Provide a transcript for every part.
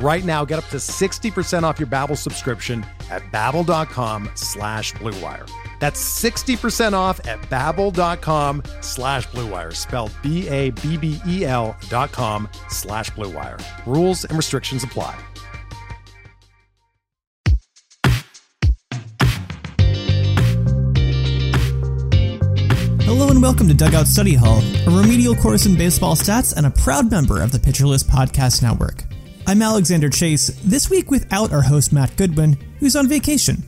Right now, get up to 60% off your Babbel subscription at babbel.com slash bluewire. That's 60% off at babbel.com slash bluewire, spelled B-A-B-B-E-L dot com slash bluewire. Rules and restrictions apply. Hello and welcome to Dugout Study Hall, a remedial course in baseball stats and a proud member of the Pitcher List Podcast Network. I'm Alexander Chase, this week without our host Matt Goodwin, who's on vacation.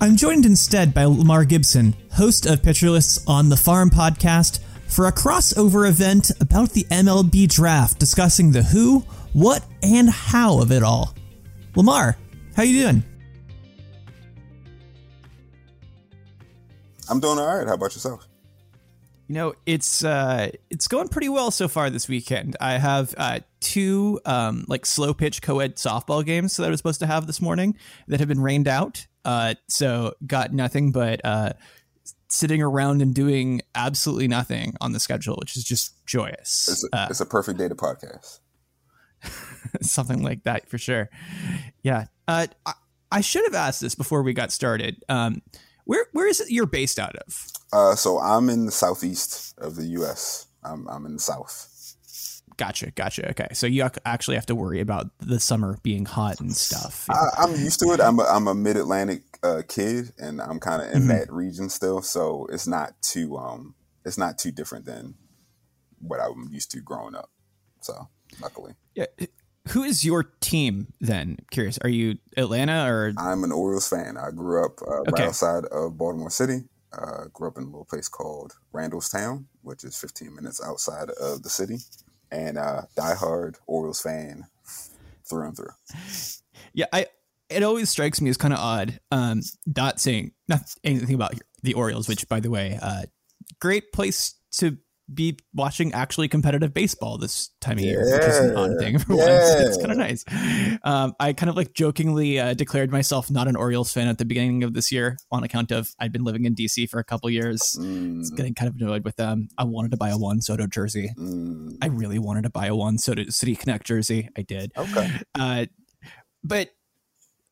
I'm joined instead by Lamar Gibson, host of Pitcher List's On the Farm podcast, for a crossover event about the MLB draft, discussing the who, what, and how of it all. Lamar, how you doing? I'm doing all right. How about yourself? You know, it's uh, it's going pretty well so far this weekend. I have uh, two um, like slow pitch co-ed softball games that I was supposed to have this morning that have been rained out. Uh, so got nothing but uh, sitting around and doing absolutely nothing on the schedule, which is just joyous. It's a, uh, it's a perfect day to podcast. something like that for sure. Yeah. Uh, I, I should have asked this before we got started. Um, where where is it you're based out of? Uh, so I'm in the southeast of the U.S. I'm I'm in the south. Gotcha, gotcha. Okay, so you actually have to worry about the summer being hot and stuff. I, am used to it. I'm a, I'm a mid Atlantic uh, kid, and I'm kind of in mm-hmm. that region still, so it's not too um it's not too different than what I'm used to growing up. So luckily, yeah. Who is your team then? Curious. Are you Atlanta or? I'm an Orioles fan. I grew up uh, okay. right outside of Baltimore City. Uh, grew up in a little place called Randallstown, which is 15 minutes outside of the city, and uh, diehard Orioles fan through and through. Yeah, I. It always strikes me as kind of odd. Um, not saying not anything about the Orioles, which, by the way, uh, great place to be watching actually competitive baseball this time of year, which is an odd thing for yeah. once. It's kind of nice. Um, I kind of like jokingly uh, declared myself not an Orioles fan at the beginning of this year on account of I'd been living in DC for a couple years. Mm. getting kind of annoyed with them. I wanted to buy a Juan Soto jersey. Mm. I really wanted to buy a Juan Soto City Connect jersey. I did. Okay. Uh, but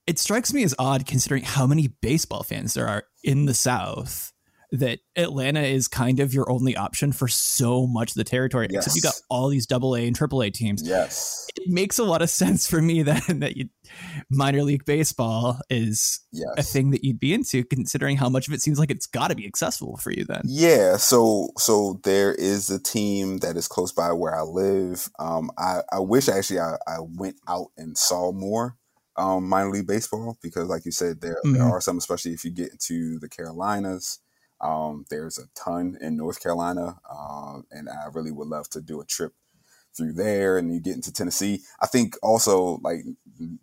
it strikes me as odd considering how many baseball fans there are in the South that Atlanta is kind of your only option for so much of the territory. Yes. Except you got all these double A AA and triple A teams. Yes. It makes a lot of sense for me that that you, minor league baseball is yes. a thing that you'd be into, considering how much of it seems like it's got to be accessible for you. Then, yeah. So, so there is a team that is close by where I live. Um, I, I wish actually I, I went out and saw more um, minor league baseball because, like you said, there mm-hmm. there are some, especially if you get into the Carolinas. Um, there's a ton in North Carolina, uh, and I really would love to do a trip through there and you get into Tennessee. I think also, like,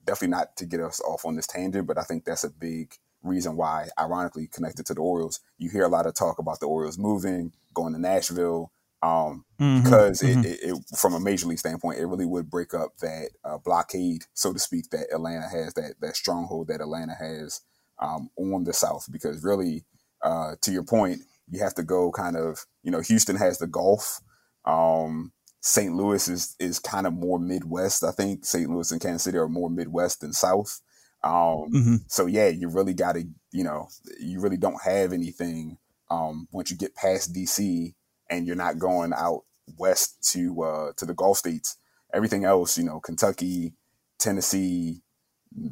definitely not to get us off on this tangent, but I think that's a big reason why, ironically, connected to the Orioles, you hear a lot of talk about the Orioles moving, going to Nashville, um, mm-hmm, because mm-hmm. It, it, it, from a major league standpoint, it really would break up that uh, blockade, so to speak, that Atlanta has, that that stronghold that Atlanta has um, on the South. Because really, uh, to your point, you have to go kind of, you know, Houston has the Gulf. Um, St. Louis is is kind of more Midwest. I think St. Louis and Kansas City are more Midwest than South. Um, mm-hmm. So yeah, you really got to, you know, you really don't have anything um, once you get past DC and you're not going out west to uh, to the Gulf states. Everything else, you know, Kentucky, Tennessee,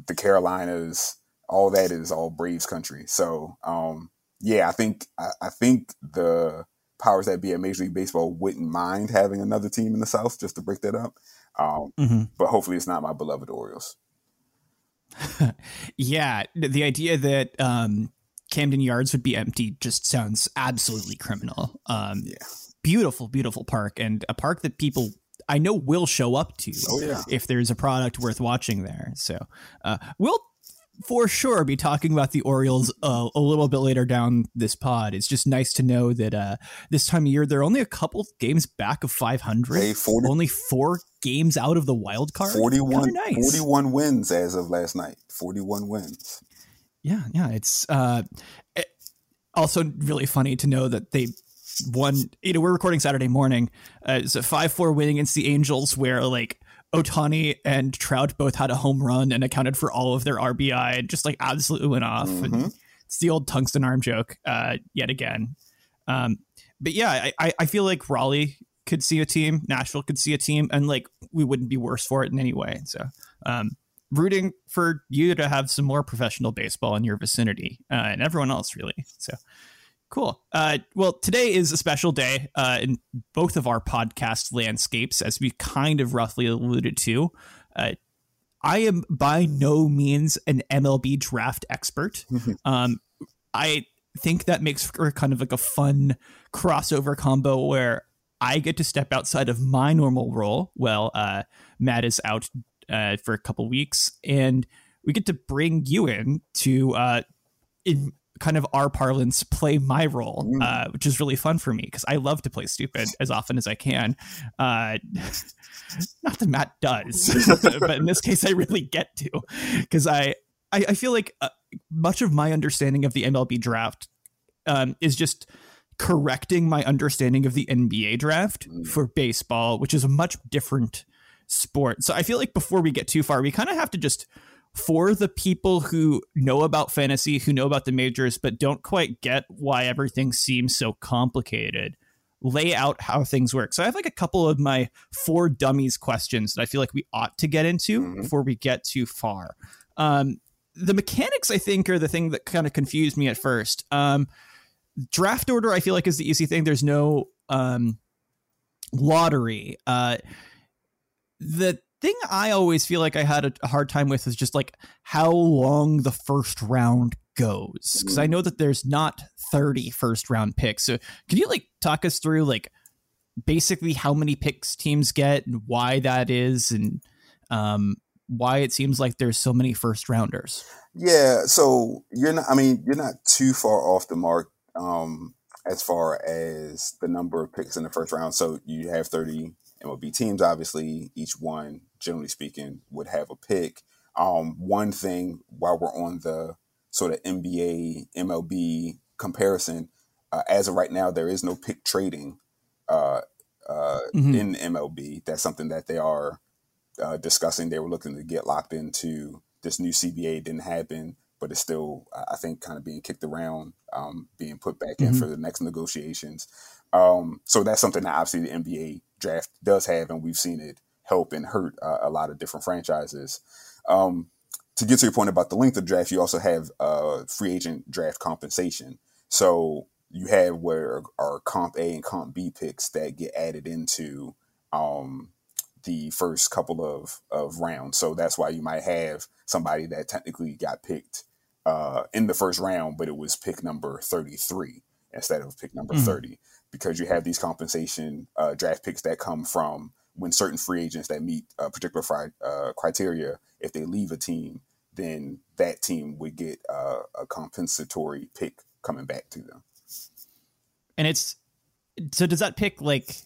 the Carolinas, all that is all Braves country. So um, yeah, I think I, I, think the powers that be at Major League Baseball wouldn't mind having another team in the South just to break that up. Um, mm-hmm. But hopefully, it's not my beloved Orioles. yeah, the idea that um, Camden Yards would be empty just sounds absolutely criminal. Um, yeah. Beautiful, beautiful park, and a park that people I know will show up to oh, yeah. if there's a product worth watching there. So uh, we'll for sure be talking about the Orioles uh, a little bit later down this pod. It's just nice to know that uh, this time of year they're only a couple games back of 500. Hey, 40, only four games out of the wild card. 41, nice. 41 wins as of last night. 41 wins. Yeah, yeah. It's uh, it, also really funny to know that they won. You know, we're recording Saturday morning. Uh, it's a five-four win against the Angels, where like Ohtani and Trout both had a home run and accounted for all of their RBI and just like absolutely went off. Mm-hmm. And it's the old tungsten arm joke uh, yet again. Um, but yeah, I, I feel like Raleigh could see a team, Nashville could see a team, and like we wouldn't be worse for it in any way. So, um, rooting for you to have some more professional baseball in your vicinity uh, and everyone else, really. So, Cool. Uh, well, today is a special day uh, in both of our podcast landscapes, as we kind of roughly alluded to. Uh, I am by no means an MLB draft expert. um, I think that makes for kind of like a fun crossover combo where I get to step outside of my normal role. Well, uh, Matt is out uh, for a couple weeks, and we get to bring you in to uh, in kind of our parlance play my role, mm. uh, which is really fun for me because I love to play stupid as often as I can. Uh, not that Matt does, but in this case, I really get to because I, I, I feel like uh, much of my understanding of the MLB draft um, is just correcting my understanding of the NBA draft mm. for baseball, which is a much different sport. So I feel like before we get too far, we kind of have to just for the people who know about fantasy, who know about the majors, but don't quite get why everything seems so complicated, lay out how things work. So I have like a couple of my four dummies questions that I feel like we ought to get into mm-hmm. before we get too far. Um, the mechanics, I think, are the thing that kind of confused me at first. Um, draft order, I feel like, is the easy thing. There's no um, lottery. Uh, the thing I always feel like I had a hard time with is just like how long the first round goes. Because I know that there's not 30 first round picks. So can you like talk us through like basically how many picks teams get and why that is and um, why it seems like there's so many first rounders? Yeah, so you're not I mean, you're not too far off the mark um as far as the number of picks in the first round. So you have 30 MLB teams, obviously, each one, generally speaking, would have a pick. Um, one thing while we're on the sort of NBA MLB comparison, uh, as of right now, there is no pick trading uh, uh, mm-hmm. in MLB. That's something that they are uh, discussing. They were looking to get locked into this new CBA. Didn't happen, but it's still, I think, kind of being kicked around, um, being put back mm-hmm. in for the next negotiations. Um, so that's something that obviously the NBA draft does have, and we've seen it help and hurt uh, a lot of different franchises. Um, to get to your point about the length of draft, you also have uh, free agent draft compensation. So you have where are comp A and comp B picks that get added into um, the first couple of, of rounds. So that's why you might have somebody that technically got picked uh, in the first round, but it was pick number 33 instead of pick number mm-hmm. 30 because you have these compensation uh, draft picks that come from when certain free agents that meet a particular fri- uh, criteria, if they leave a team, then that team would get uh, a compensatory pick coming back to them. And it's so does that pick like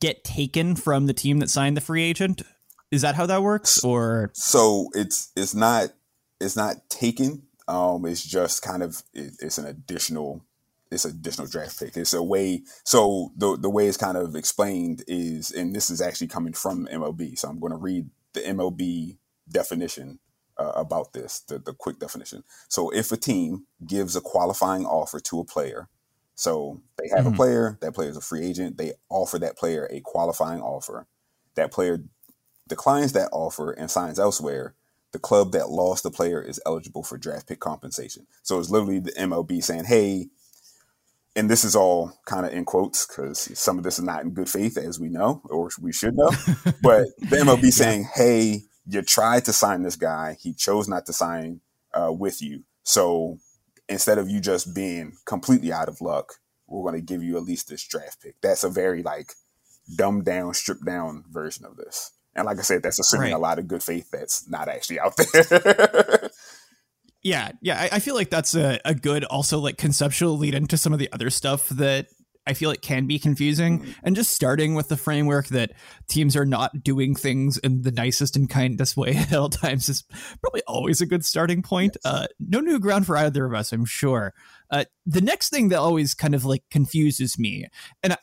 get taken from the team that signed the free agent? Is that how that works? Or so it's it's not it's not taken. Um, it's just kind of it, it's an additional it's additional draft pick. It's a way. So the the way it's kind of explained is, and this is actually coming from MLB. So I'm going to read the MLB definition uh, about this, the the quick definition. So if a team gives a qualifying offer to a player, so they have mm-hmm. a player, that player is a free agent. They offer that player a qualifying offer. That player declines that offer and signs elsewhere. The club that lost the player is eligible for draft pick compensation. So it's literally the MLB saying, "Hey, and this is all kind of in quotes because some of this is not in good faith, as we know, or we should know. but the MLB saying, "Hey, you tried to sign this guy. He chose not to sign uh, with you. So instead of you just being completely out of luck, we're going to give you at least this draft pick." That's a very like dumbed down, stripped down version of this. And like I said, that's assuming right. a lot of good faith that's not actually out there. Yeah, yeah. I, I, feel like that's a, a good also like conceptual lead into some of the other stuff that I feel like can be confusing. Mm-hmm. And just starting with the framework that teams are not doing things in the nicest and kindest way at all times is probably always a good starting point. Yes. Uh, no new ground for either of us, I'm sure. Uh, the next thing that always kind of like confuses me, and I,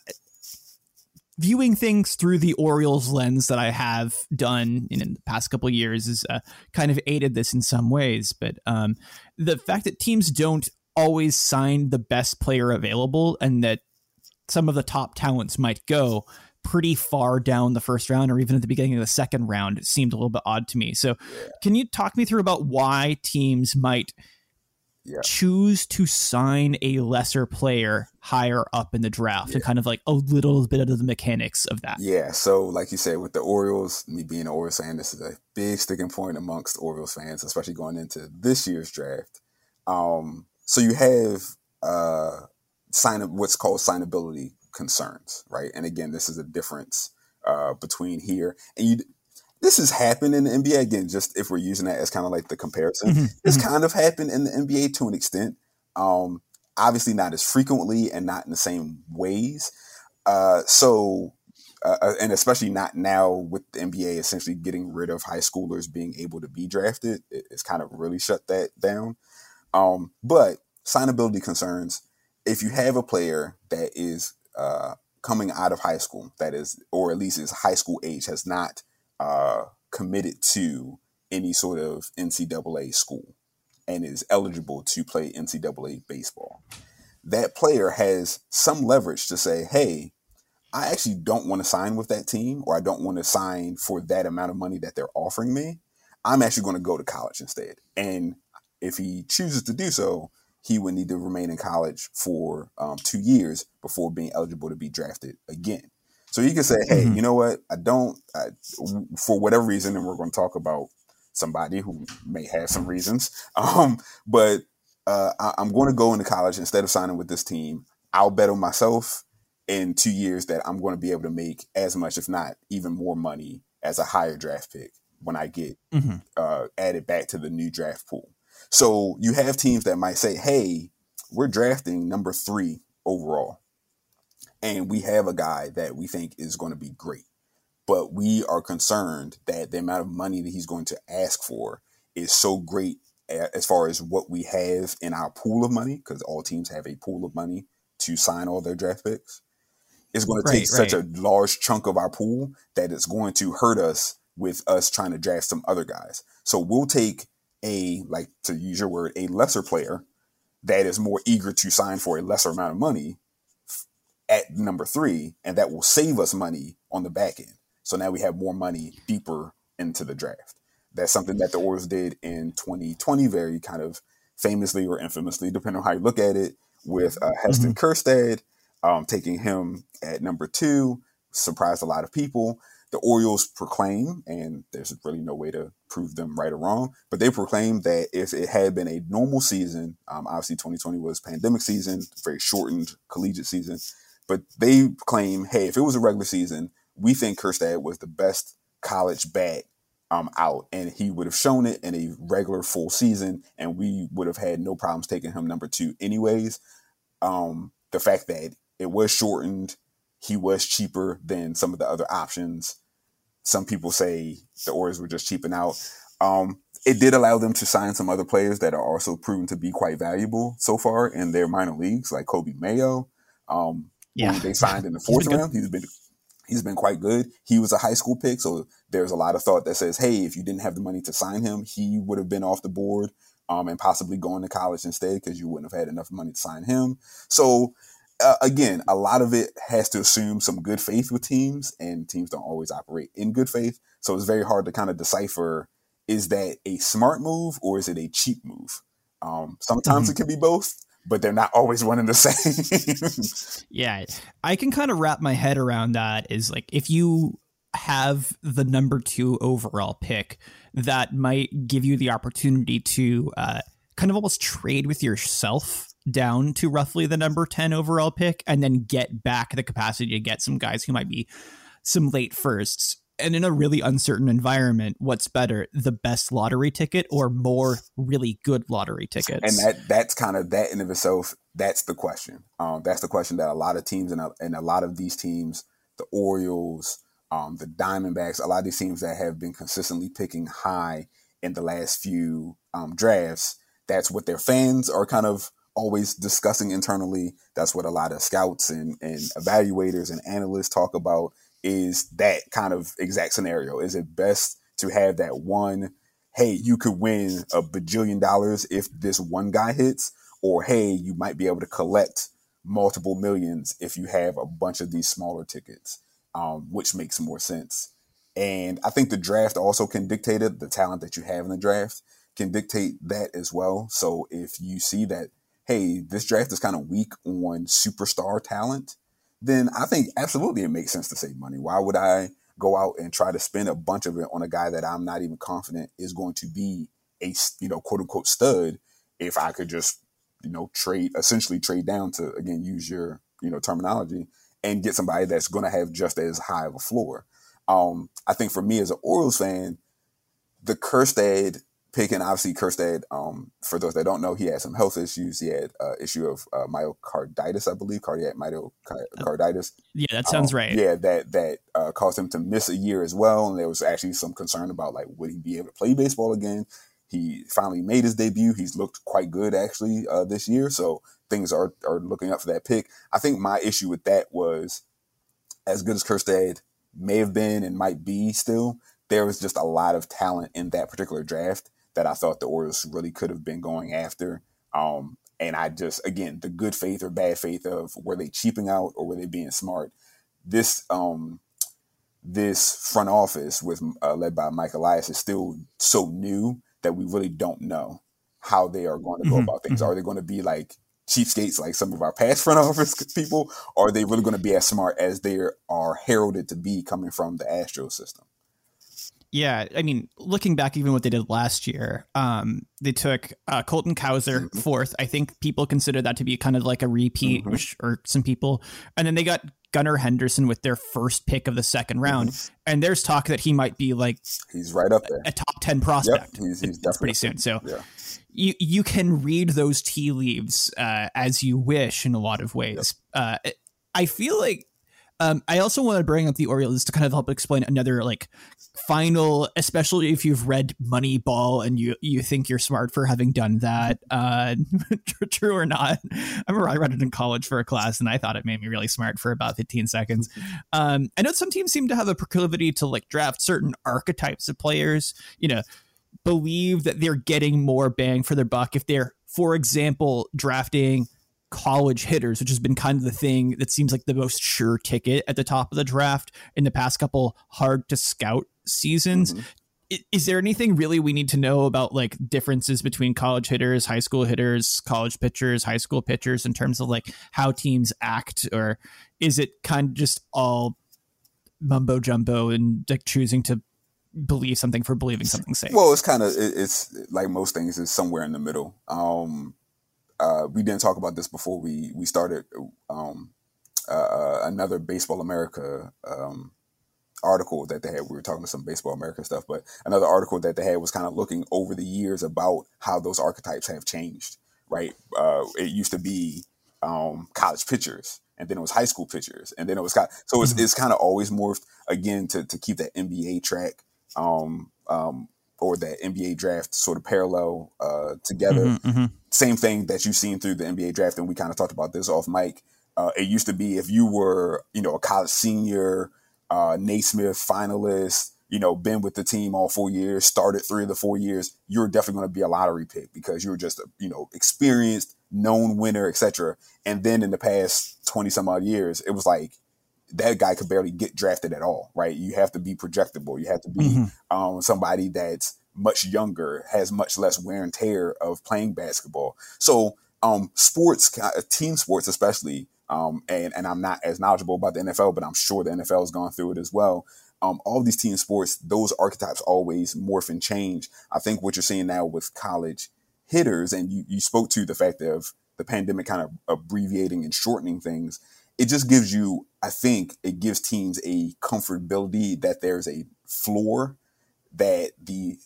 viewing things through the Orioles lens that I have done in, the past couple years has uh, kind of aided this in some ways. But um, the fact that teams don't always sign the best player available and that some of the top talents might go pretty far down the first round or even at the beginning of the second round seemed a little bit odd to me. So, can you talk me through about why teams might yeah. choose to sign a lesser player higher up in the draft yeah. and kind of like a little bit of the mechanics of that. Yeah. So, like you said, with the Orioles, me being an Orioles fan, this is a big sticking point amongst Orioles fans, especially going into this year's draft. Um, so you have uh, sign what's called signability concerns, right? And again, this is a difference uh, between here and you this has happened in the NBA again. Just if we're using that as kind of like the comparison, mm-hmm. it's mm-hmm. kind of happened in the NBA to an extent. Um, obviously, not as frequently and not in the same ways. Uh, so, uh, uh and especially not now with the NBA essentially getting rid of high schoolers being able to be drafted, it, it's kind of really shut that down. Um, but signability concerns. If you have a player that is uh, coming out of high school, that is, or at least is high school age, has not uh, committed to any sort of NCAA school and is eligible to play NCAA baseball. That player has some leverage to say, hey, I actually don't want to sign with that team or I don't want to sign for that amount of money that they're offering me. I'm actually going to go to college instead. And if he chooses to do so, he would need to remain in college for um, two years before being eligible to be drafted again. So you can say, hey, mm-hmm. you know what? I don't, I, for whatever reason, and we're going to talk about somebody who may have some reasons, um, but uh, I, I'm going to go into college instead of signing with this team. I'll bet on myself in two years that I'm going to be able to make as much, if not even more money as a higher draft pick when I get mm-hmm. uh, added back to the new draft pool. So you have teams that might say, hey, we're drafting number three overall and we have a guy that we think is going to be great. But we are concerned that the amount of money that he's going to ask for is so great as far as what we have in our pool of money, because all teams have a pool of money to sign all their draft picks. It's going to take right. such a large chunk of our pool that it's going to hurt us with us trying to draft some other guys. So we'll take a, like to use your word, a lesser player that is more eager to sign for a lesser amount of money at number three, and that will save us money on the back end. So now we have more money deeper into the draft. That's something that the Orioles did in 2020, very kind of famously or infamously, depending on how you look at it, with uh, Heston mm-hmm. Kjerstad, um, taking him at number two, surprised a lot of people. The Orioles proclaim, and there's really no way to prove them right or wrong, but they proclaim that if it had been a normal season, um, obviously 2020 was pandemic season, very shortened collegiate season, but they claim, hey, if it was a regular season, we think Kjerstad was the best college bat um, out, and he would have shown it in a regular full season, and we would have had no problems taking him number two, anyways. Um, the fact that it was shortened, he was cheaper than some of the other options. Some people say the Orioles were just cheaping out. Um, it did allow them to sign some other players that are also proven to be quite valuable so far in their minor leagues, like Coby Mayo. Um, yeah. they signed in the fourth he's round. He's been he's been quite good. He was a high school pick, so there's a lot of thought that says, hey, if you didn't have the money to sign him, he would have been off the board um, and possibly going to college instead because you wouldn't have had enough money to sign him. So uh, again, a lot of it has to assume some good faith with teams, and teams don't always operate in good faith. So it's very hard to kind of decipher is that a smart move or is it a cheap move? Um, sometimes mm-hmm. it can be both, but they're not always one and the same. yeah, I can kind of wrap my head around that. Is like if you have the number two overall pick, that might give you the opportunity to uh, kind of almost trade with yourself down to roughly the number 10 overall pick and then get back the capacity to get some guys who might be some late firsts and in a really uncertain environment, what's better, the best lottery ticket or more really good lottery tickets? And that that's kind of that in of itself. That's the question. Um, that's the question that a lot of teams and a, and a lot of these teams, the Orioles, um, the Diamondbacks, a lot of these teams that have been consistently picking high in the last few um, drafts. That's what their fans are kind of always discussing internally. That's what a lot of scouts and, and evaluators and analysts talk about is that kind of exact scenario. Is it best to have that one, hey, you could win a bajillion dollars if this one guy hits, or hey, you might be able to collect multiple millions if you have a bunch of these smaller tickets, um, which makes more sense. And I think the draft also can dictate it. The talent that you have in the draft can dictate that as well. So if you see that, hey, this draft is kind of weak on superstar talent, then I think absolutely it makes sense to save money. Why would I go out and try to spend a bunch of it on a guy that I'm not even confident is going to be a you know quote unquote stud if I could just you know trade essentially trade down to again use your you know terminology and get somebody that's going to have just as high of a floor. Um, I think for me as an Orioles fan, the Kjerstad picking obviously Kjerstad. Um, for those that don't know, he had some health issues. He had uh, issue of uh, myocarditis, I believe, cardiac myocarditis. Yeah, that sounds um, right. Yeah, that that uh, caused him to miss a year as well, and there was actually some concern about like would he be able to play baseball again. He finally made his debut. He's looked quite good actually uh, this year, so things are are looking up for that pick. I think my issue with that was as good as Kjerstad may have been and might be still. There was just a lot of talent in that particular draft that I thought the Orioles really could have been going after. Um, and I just, again, the good faith or bad faith of were they cheaping out or were they being smart? This, um, this front office with uh, led by Mike Elias is still so new that we really don't know how they are going to go mm-hmm. about things. Mm-hmm. Are they going to be like cheapskates like some of our past front office people? Or are they really going to be as smart as they are heralded to be coming from the Astro system? Yeah, I mean, looking back, even what they did last year, um, they took uh, Colton Cowser mm-hmm. fourth. I think people consider that to be kind of like a repeat, mm-hmm. which or some people, and then they got Gunnar Henderson with their first pick of the second round, mm-hmm. and there's talk that he might be like he's right up there, a, a top ten prospect. Yep, he's, he's pretty soon. So. Yeah. You, you can read those tea leaves uh, as you wish in a lot of ways. Yep. Uh, I feel like um, I also want to bring up the Orioles to kind of help explain another like final, especially if you've read Moneyball and you you think you're smart for having done that. Uh, true or not? I remember I read it in college for a class, and I thought it made me really smart for about 15 seconds. Um, I know some teams seem to have a proclivity to like draft certain archetypes of players. You know, believe that they're getting more bang for their buck if they're, for example, drafting college hitters, which has been kind of the thing that seems like the most sure ticket at the top of the draft in the past couple hard to scout seasons. Mm-hmm. Is there anything really we need to know about like differences between college hitters, high school hitters, college pitchers, high school pitchers in terms of like how teams act, or is it kind of just all mumbo jumbo and like choosing to believe something for believing something safe? Well, it's kind of it's like most things is somewhere in the middle. Um, uh, we didn't talk about this before we we started um, uh, uh, another Baseball America um, article that they had. We were talking about some Baseball America stuff, but another article that they had was kind of looking over the years about how those archetypes have changed. Right, uh, it used to be um, college pitchers, and then it was high school pitchers, and then it was kind. So it's, mm-hmm. it's kind of always morphed again to to keep that NBA track. Um, um, or that NBA draft sort of parallel uh, together. Mm-hmm, mm-hmm. Same thing that you've seen through the NBA draft, and we kind of talked about this off mic. Uh, it used to be if you were, you know, a college senior, uh, Naismith finalist, you know, been with the team all four years, started three of the four years, you're definitely going to be a lottery pick because you're just a, you know, experienced, known winner, etc. And then in the past twenty some odd years, it was like that guy could barely get drafted at all, right? You have to be projectable. You have to be mm-hmm. um, somebody that's much younger, has much less wear and tear of playing basketball. So um, sports, uh, team sports especially, um, and and I'm not as knowledgeable about the NFL, but I'm sure the NFL has gone through it as well. Um, all these team sports, those archetypes always morph and change. I think what you're seeing now with college hitters, and you, you spoke to the fact of the pandemic kind of abbreviating and shortening things. It just gives you, I think, it gives teams a comfortability that there's a floor that the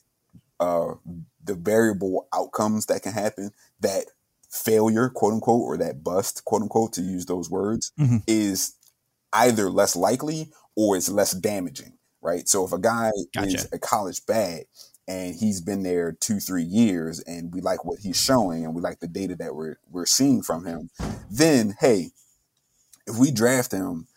uh, the variable outcomes that can happen, that failure, quote unquote, or that bust, quote unquote, to use those words, mm-hmm. is either less likely or it's less damaging, right? So if a guy gotcha. is a college bad and he's been there two, three years and we like what he's showing and we like the data that we're we're seeing from him, then hey, if we draft him,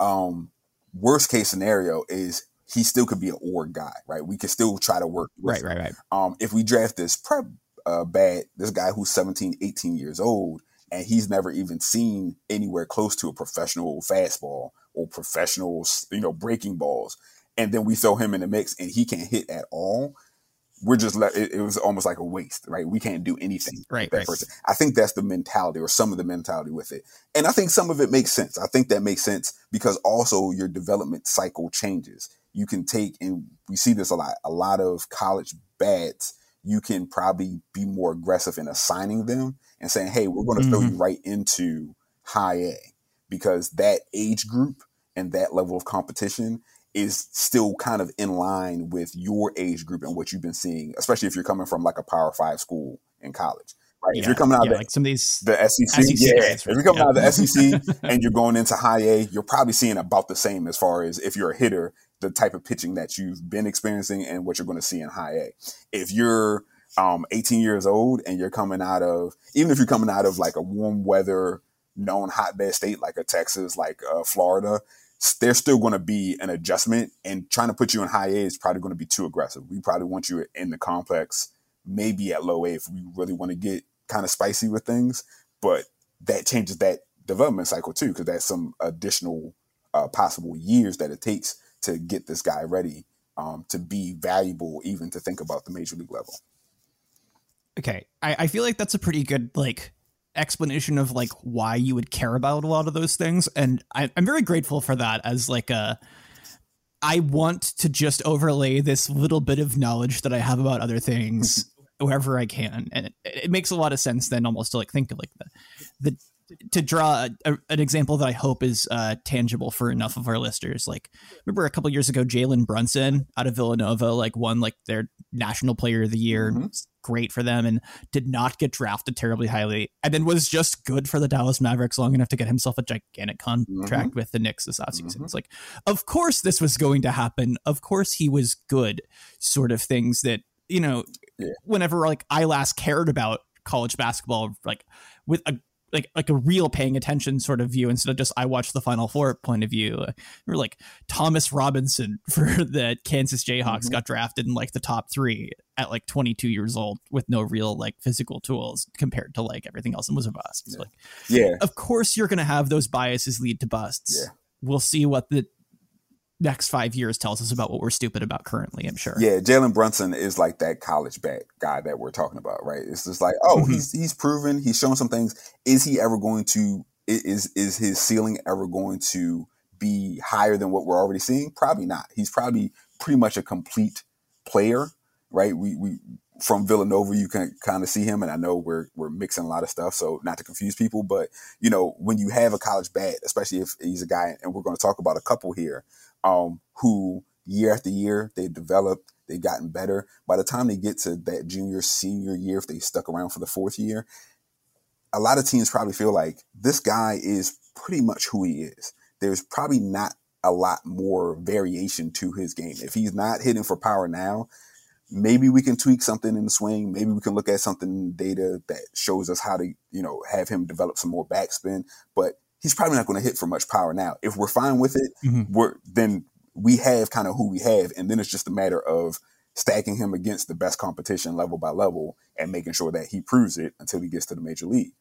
um, worst case scenario is he still could be an org guy, right? We could still try to work right, him. right, right. Um, if we draft this prep uh, bad, this guy who's 17, 18 years old, and he's never even seen anywhere close to a professional fastball or professional, you know, breaking balls, and then we throw him in the mix and he can't hit at all. We're just let it, it was almost like a waste, right? We can't do anything. Right, that right. person. I think that's the mentality or some of the mentality with it. And I think some of it makes sense. I think that makes sense because also your development cycle changes you can take, and we see this a lot, a lot of college bats, you can probably be more aggressive in assigning them and saying, hey, we're going to mm-hmm. throw you mm-hmm. right into high A because that age group and that level of competition is still kind of in line with your age group and what you've been seeing, especially if you're coming from like a power five school in college. Right. Yeah, if you're coming out yeah, of the, like some of these the SEC, SEC yeah. If you're coming yeah. out of the SEC and you're going into high A, you're probably seeing about the same as far as if you're a hitter, the type of pitching that you've been experiencing and what you're going to see in high A. If you're um, 18 years old and you're coming out of, even if you're coming out of like a warm weather, known hotbed state like a Texas, like uh, Florida, there's still going to be an adjustment and trying to put you in high A is probably going to be too aggressive. We probably want you in the complex, maybe at low A if we really want to get kind of spicy with things, but that changes that development cycle too, because that's some additional uh, possible years that it takes to get this guy ready um, to be valuable, even to think about the major league level. Okay, I, I feel like that's a pretty good like explanation of like why you would care about a lot of those things, and I, I'm very grateful for that as like a. I want to just overlay this little bit of knowledge that I have about other things wherever I can, and it, it, makes a lot of sense then almost to like think of like the the to draw a, an example that I hope is uh, tangible for enough of our listeners, like remember a couple years ago, Jalen Brunson out of Villanova, like won like their National Player of the Year, mm-hmm. great for them, and did not get drafted terribly highly, and then was just good for the Dallas Mavericks long enough to get himself a gigantic contract mm-hmm. with the Knicks this offseason. Mm-hmm. It's like, of course this was going to happen. Of course he was good, sort of things that you know. Yeah. Whenever like I last cared about college basketball, like with a like like a real paying attention sort of view instead of just I watch the Final Four point of view. Are like Thomas Robinson for the Kansas Jayhawks mm-hmm. got drafted in like the top three at like 22 years old with no real like physical tools compared to like everything else and was a bust. Yeah. Like, yeah, of course you're gonna have those biases lead to busts. Yeah. We'll see what the next five years tells us about what we're stupid about currently. I'm sure. Yeah, Jalen Brunson is like that college back guy that we're talking about, right? It's just like, oh, mm-hmm. he's he's proven, he's shown some things. Is he ever going to? Is is his ceiling ever going to be higher than what we're already seeing? Probably not. He's probably pretty much a complete player, right? We we from Villanova, you can kind of see him, and I know we're we're mixing a lot of stuff, so not to confuse people, but you know when you have a college bat, especially if he's a guy, and we're going to talk about a couple here um, who year after year they've developed, they've gotten better. By the time they get to that junior, senior year, if they stuck around for the fourth year, a lot of teams probably feel like this guy is pretty much who he is. There's probably not a lot more variation to his game. If he's not hitting for power now, maybe we can tweak something in the swing. Maybe we can look at something data that shows us how to, you know, have him develop some more backspin. But he's probably not going to hit for much power now. If we're fine with it, mm-hmm. we're then we have kind of who we have, and then it's just a matter of stacking him against the best competition level by level and making sure that he proves it until he gets to the major league.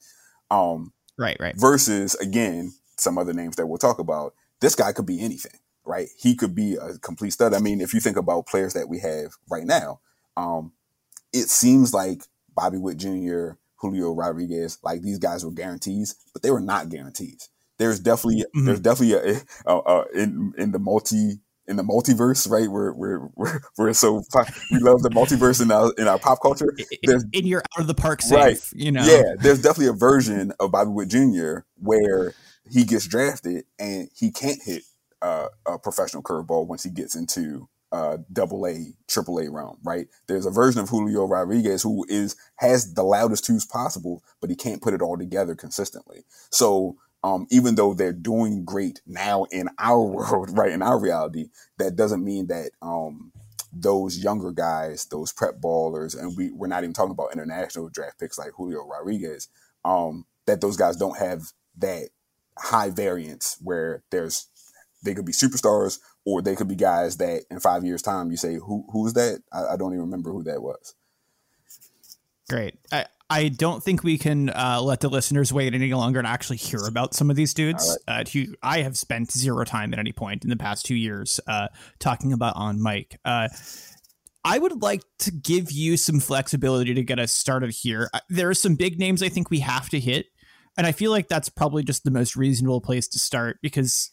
Um, right, right. Versus again, some other names that we'll talk about. This guy could be anything, right? He could be a complete stud. I mean, if you think about players that we have right now, um, it seems like Bobby Witt Jr., Julio Rodriguez, like these guys were guarantees, but they were not guarantees. There's definitely mm-hmm. there's definitely a, a, a, in in the multi in the multiverse, right? We're we're we're, we're so we love the multiverse in our in our pop culture. There's, in your out of the park safe, right? You know, yeah. There's definitely a version of Bobby Witt Jr. where he gets drafted and he can't hit uh, a professional curveball once he gets into uh, double A, triple A realm, right? There's a version of Julio Rodriguez who is has the loudest tools possible, but he can't put it all together consistently. So um, even though they're doing great now in our world, right in our reality, that doesn't mean that um, those younger guys, those prep ballers, and we we're not even talking about international draft picks like Julio Rodriguez, um, that those guys don't have that high variance where there's they could be superstars or they could be guys that in five years time you say who who's that I, I don't even remember who that was. Great. I, I don't think we can uh, let the listeners wait any longer and actually hear about some of these dudes. Right. Uh, who I have spent zero time at any point in the past two years uh, talking about on mic. Uh, I would like to give you some flexibility to get us started here. Uh, there are some big names I think we have to hit, and I feel like that's probably just the most reasonable place to start because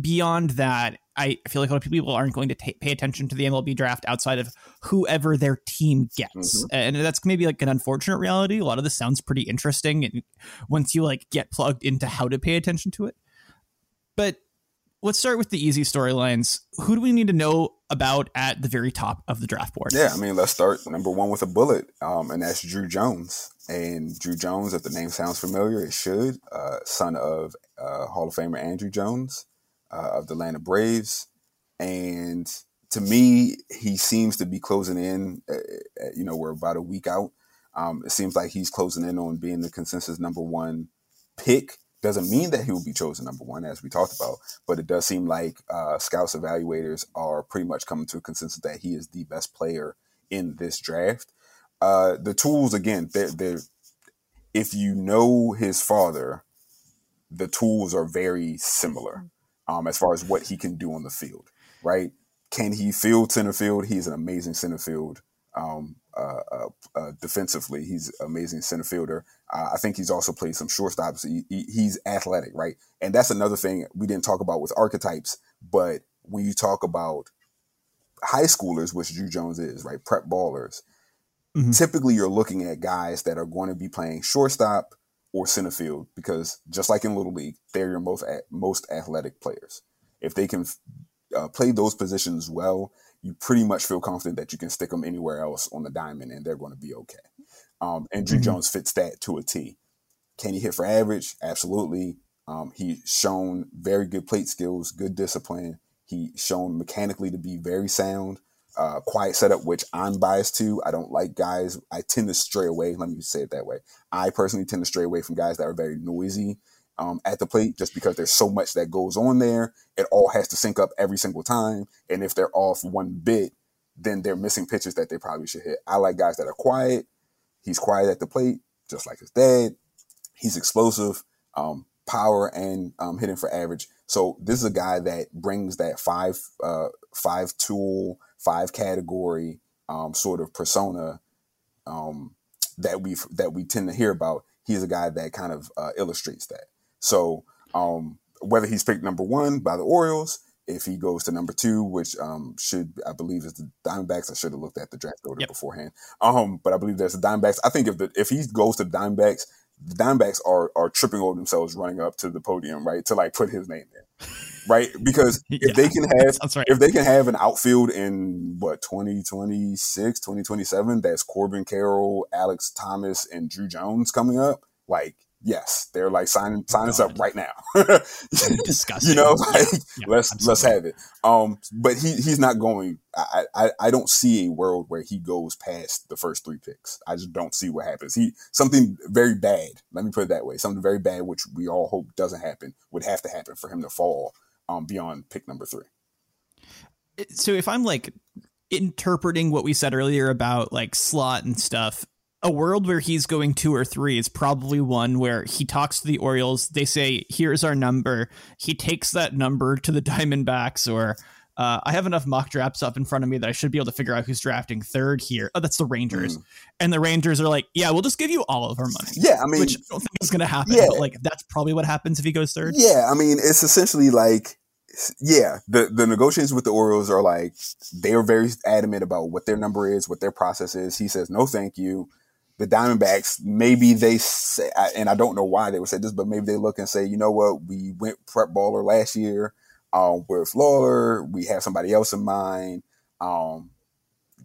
beyond that, I feel like a lot of people aren't going to t- pay attention to the MLB draft outside of whoever their team gets, mm-hmm. and that's maybe like an unfortunate reality. A lot of this sounds pretty interesting, and once you like get plugged into how to pay attention to it, but let's start with the easy storylines. Who do we need to know about at the very top of the draft board? Yeah, I mean, let's start number one with a bullet, um, and that's Druw Jones. And Druw Jones, if the name sounds familiar, it should. Uh, son of uh, Hall of Famer Andruw Jones uh, of the Atlanta Braves. And to me, he seems to be closing in. Uh, uh, you know, we're about a week out. Um, it seems like he's closing in on being the consensus number one pick. Doesn't mean that he will be chosen number one, as we talked about, but it does seem like uh, scouts evaluators are pretty much coming to a consensus that he is the best player in this draft. Uh, the tools, again, they're, they're, if you know his father, the tools are very similar um, as far as what he can do on the field, right? Can he field center field? He's an amazing center field. Um, uh, uh, uh, defensively, he's amazing center fielder. Uh, I think he's also played some shortstops. He, he, he's athletic, right? And that's another thing we didn't talk about with archetypes. But when you talk about high schoolers, which Druw Jones is, right? Prep ballers. Mm-hmm. Typically, you're looking at guys that are going to be playing shortstop, or center field because just like in little league, they're your most most athletic players. If they can uh, play those positions well, you pretty much feel confident that you can stick them anywhere else on the diamond and they're going to be okay. Um, and Druw mm-hmm. Jones fits that to a T. Can he hit for average? Absolutely. Um, he's shown very good plate skills, good discipline. He's shown mechanically to be very sound uh, quiet setup, which I'm biased to. I don't like guys. I tend to stray away. Let me say it that way. I personally tend to stray away from guys that are very noisy um, at the plate, just because there's so much that goes on there. It all has to sync up every single time, and if they're off one bit, then they're missing pitches that they probably should hit. I like guys that are quiet. He's quiet at the plate, just like his dad. He's explosive, um, power, and um, hitting for average. So this is a guy that brings that five uh, five tool five category um, sort of persona um, that we that we tend to hear about. He's a guy that kind of uh, illustrates that. So um, whether he's picked number one by the Orioles, if he goes to number two, which um, should I believe is the Diamondbacks. I should have looked at the draft order yep. beforehand. Um, but I believe that's the Diamondbacks. I think if the if he goes to the Diamondbacks, the Diamondbacks are are tripping over themselves running up to the podium, right, to like put his name in right? Because if yeah, they can have right. if they can have an outfield in what 2026, 2027, that's Corbin Carroll, Alek Thomas, and Druw Jones coming up, like yes, they're like signing sign us up right now. Disgusting. You know, like yeah, let's absolutely. let's have it. Um, but he he's not going. I, I I don't see a world where he goes past the first three picks. I just don't see what happens. He something very bad. Let me put it that way. Something very bad, which we all hope doesn't happen, would have to happen for him to fall um, beyond pick number three. So if I'm like interpreting what we said earlier about like slot and stuff, a world where he's going two or three is probably one where he talks to the Orioles. They say, "Here's our number." He takes that number to the Diamondbacks or Uh, I have enough mock drafts up in front of me that I should be able to figure out who's drafting third here. Oh, that's the Rangers. Mm. And the Rangers are like, yeah, we'll just give you all of our money. Yeah, I mean, which I don't think is going to happen. Yeah. But like, that's probably what happens if he goes third. Yeah, I mean, it's essentially like, yeah, the the negotiations with the Orioles are like they are very adamant about what their number is, what their process is. He says no, thank you. The Diamondbacks, maybe they say, and I don't know why they would say this, but maybe they look and say, you know what, we went prep baller last year um, with Lawlar. We have somebody else in mind. Um,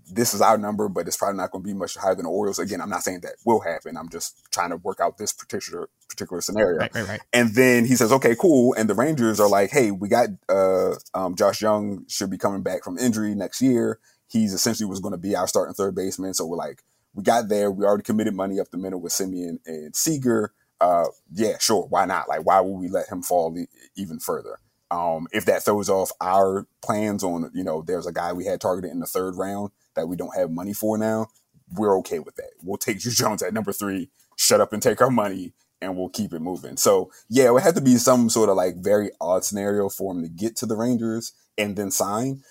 this is our number, but it's probably not going to be much higher than the Orioles. Again, I'm not saying that will happen. I'm just trying to work out this particular particular scenario. Right, right, right. And then he says, "Okay, cool." And the Rangers are like, "Hey, we got uh, um, Josh Jung should be coming back from injury next year. He's essentially was going to be our starting third baseman. So we're like, we got there. We already committed money up the middle with Semien and Seager. Uh, yeah, sure. Why not? Like, why would we let him fall e- even further?" Um, if that throws off our plans on, you know, there's a guy we had targeted in the third round that we don't have money for now, we're okay with that. We'll take Druw Jones at number three, shut up and take our money, and we'll keep it moving. So yeah, it would have to be some sort of like very odd scenario for him to get to the Rangers and then sign.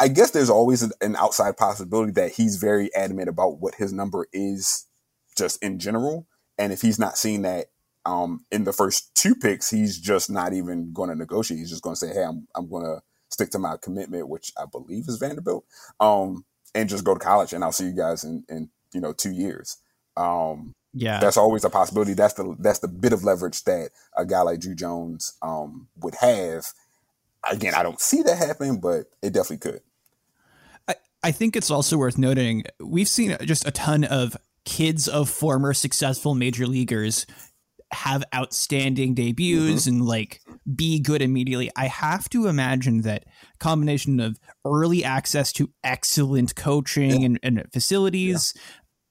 I guess there's always an outside possibility that he's very adamant about what his number is just in general. And if he's not seeing that um, in the first two picks, he's just not even going to negotiate. He's just going to say, "Hey, I'm I'm going to stick to my commitment, which I believe is Vanderbilt, um, and just go to college, and I'll see you guys in in you know two years." Um, yeah, that's always a possibility. That's the that's the bit of leverage that a guy like Druw Jones um, would have. Again, I don't see that happening, but it definitely could. I, think it's also worth noting we've seen just a ton of kids of former successful major leaguers have outstanding debuts mm-hmm. and like be good immediately. I have to imagine that combination of early access to excellent coaching yeah. and, and, facilities, yeah.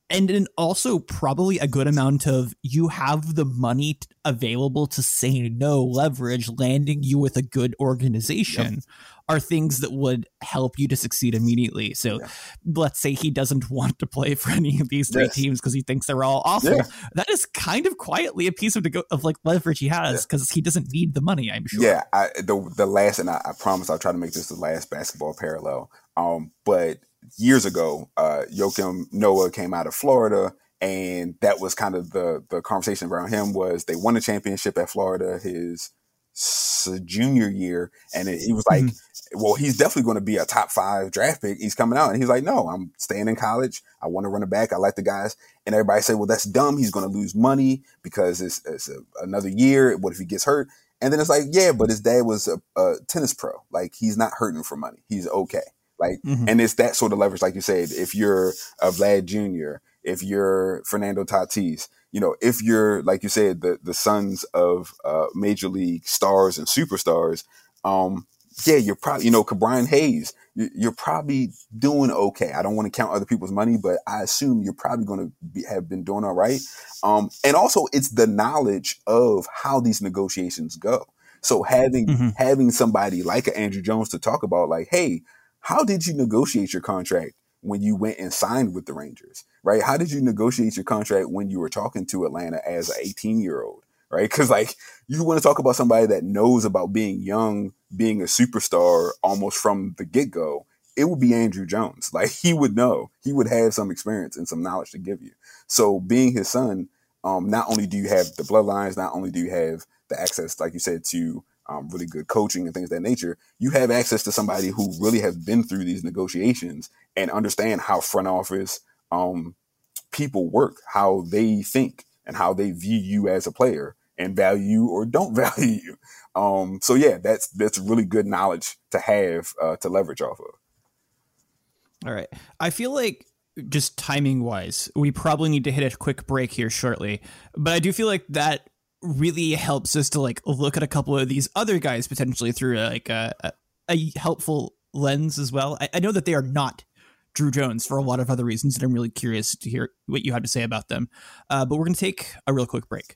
And then also probably a good amount of you have the money t- available to say no leverage, landing you with a good organization. Yep are things that would help you to succeed immediately. So yeah. let's say he doesn't want to play for any of these three yes. teams because he thinks they're all awful. Yeah. That is kind of quietly a piece of go- of like leverage he has because yeah. he doesn't need the money. I'm sure. Yeah, I, the the last and I, I, promise I'll try to make this the last basketball parallel. Um, but years ago, uh, Joakim Noah came out of Florida and that was kind of the the conversation around him was they won a championship at Florida his junior year, and it, he was like, mm-hmm. "Well, he's definitely going to be a top five draft pick. He's coming out." And he's like, "No, I'm staying in college. I want to run it back. I like the guys." And everybody said, "Well, that's dumb. He's going to lose money because it's, it's a, another year. What if he gets hurt?" And then it's like, "Yeah, but his dad was a, a tennis pro. Like he's not hurting for money. He's okay." Like, mm-hmm. and it's that sort of leverage, like you said. If you're a Vlad Jr., if you're Fernando Tatis, you know, if you're like you said, the the sons of uh, major league stars and superstars, um, yeah, you're probably you know, Ke'Bryan Hayes, you're probably doing okay. I don't want to count other people's money, but I assume you're probably going to have been doing all right. Um, and also, it's the knowledge of how these negotiations go. So having mm-hmm. having somebody like Andruw Jones to talk about, like, hey, how did you negotiate your contract when you went and signed with the Rangers? right? How did you negotiate your contract when you were talking to Atlanta as an 18 year old, right? Because like you want to talk about somebody that knows about being young, being a superstar almost from the get go. It would be Andruw Jones. Like he would know, he would have some experience and some knowledge to give you. So being his son, um, not only do you have the bloodlines, not only do you have the access, like you said, to um, really good coaching and things that nature, you have access to somebody who really has been through these negotiations and understand how front office, um, people work, how they think, and how they view you as a player and value or don't value you. Um, so yeah, that's that's really good knowledge to have uh, to leverage off of. All right, I feel like just timing wise, we probably need to hit a quick break here shortly, but I do feel like that really helps us to like look at a couple of these other guys potentially through like a, a, a helpful lens as well. I, I know that they are not Druw Jones for a lot of other reasons, and I'm really curious to hear what you have to say about them. Uh, but we're going to take a real quick break.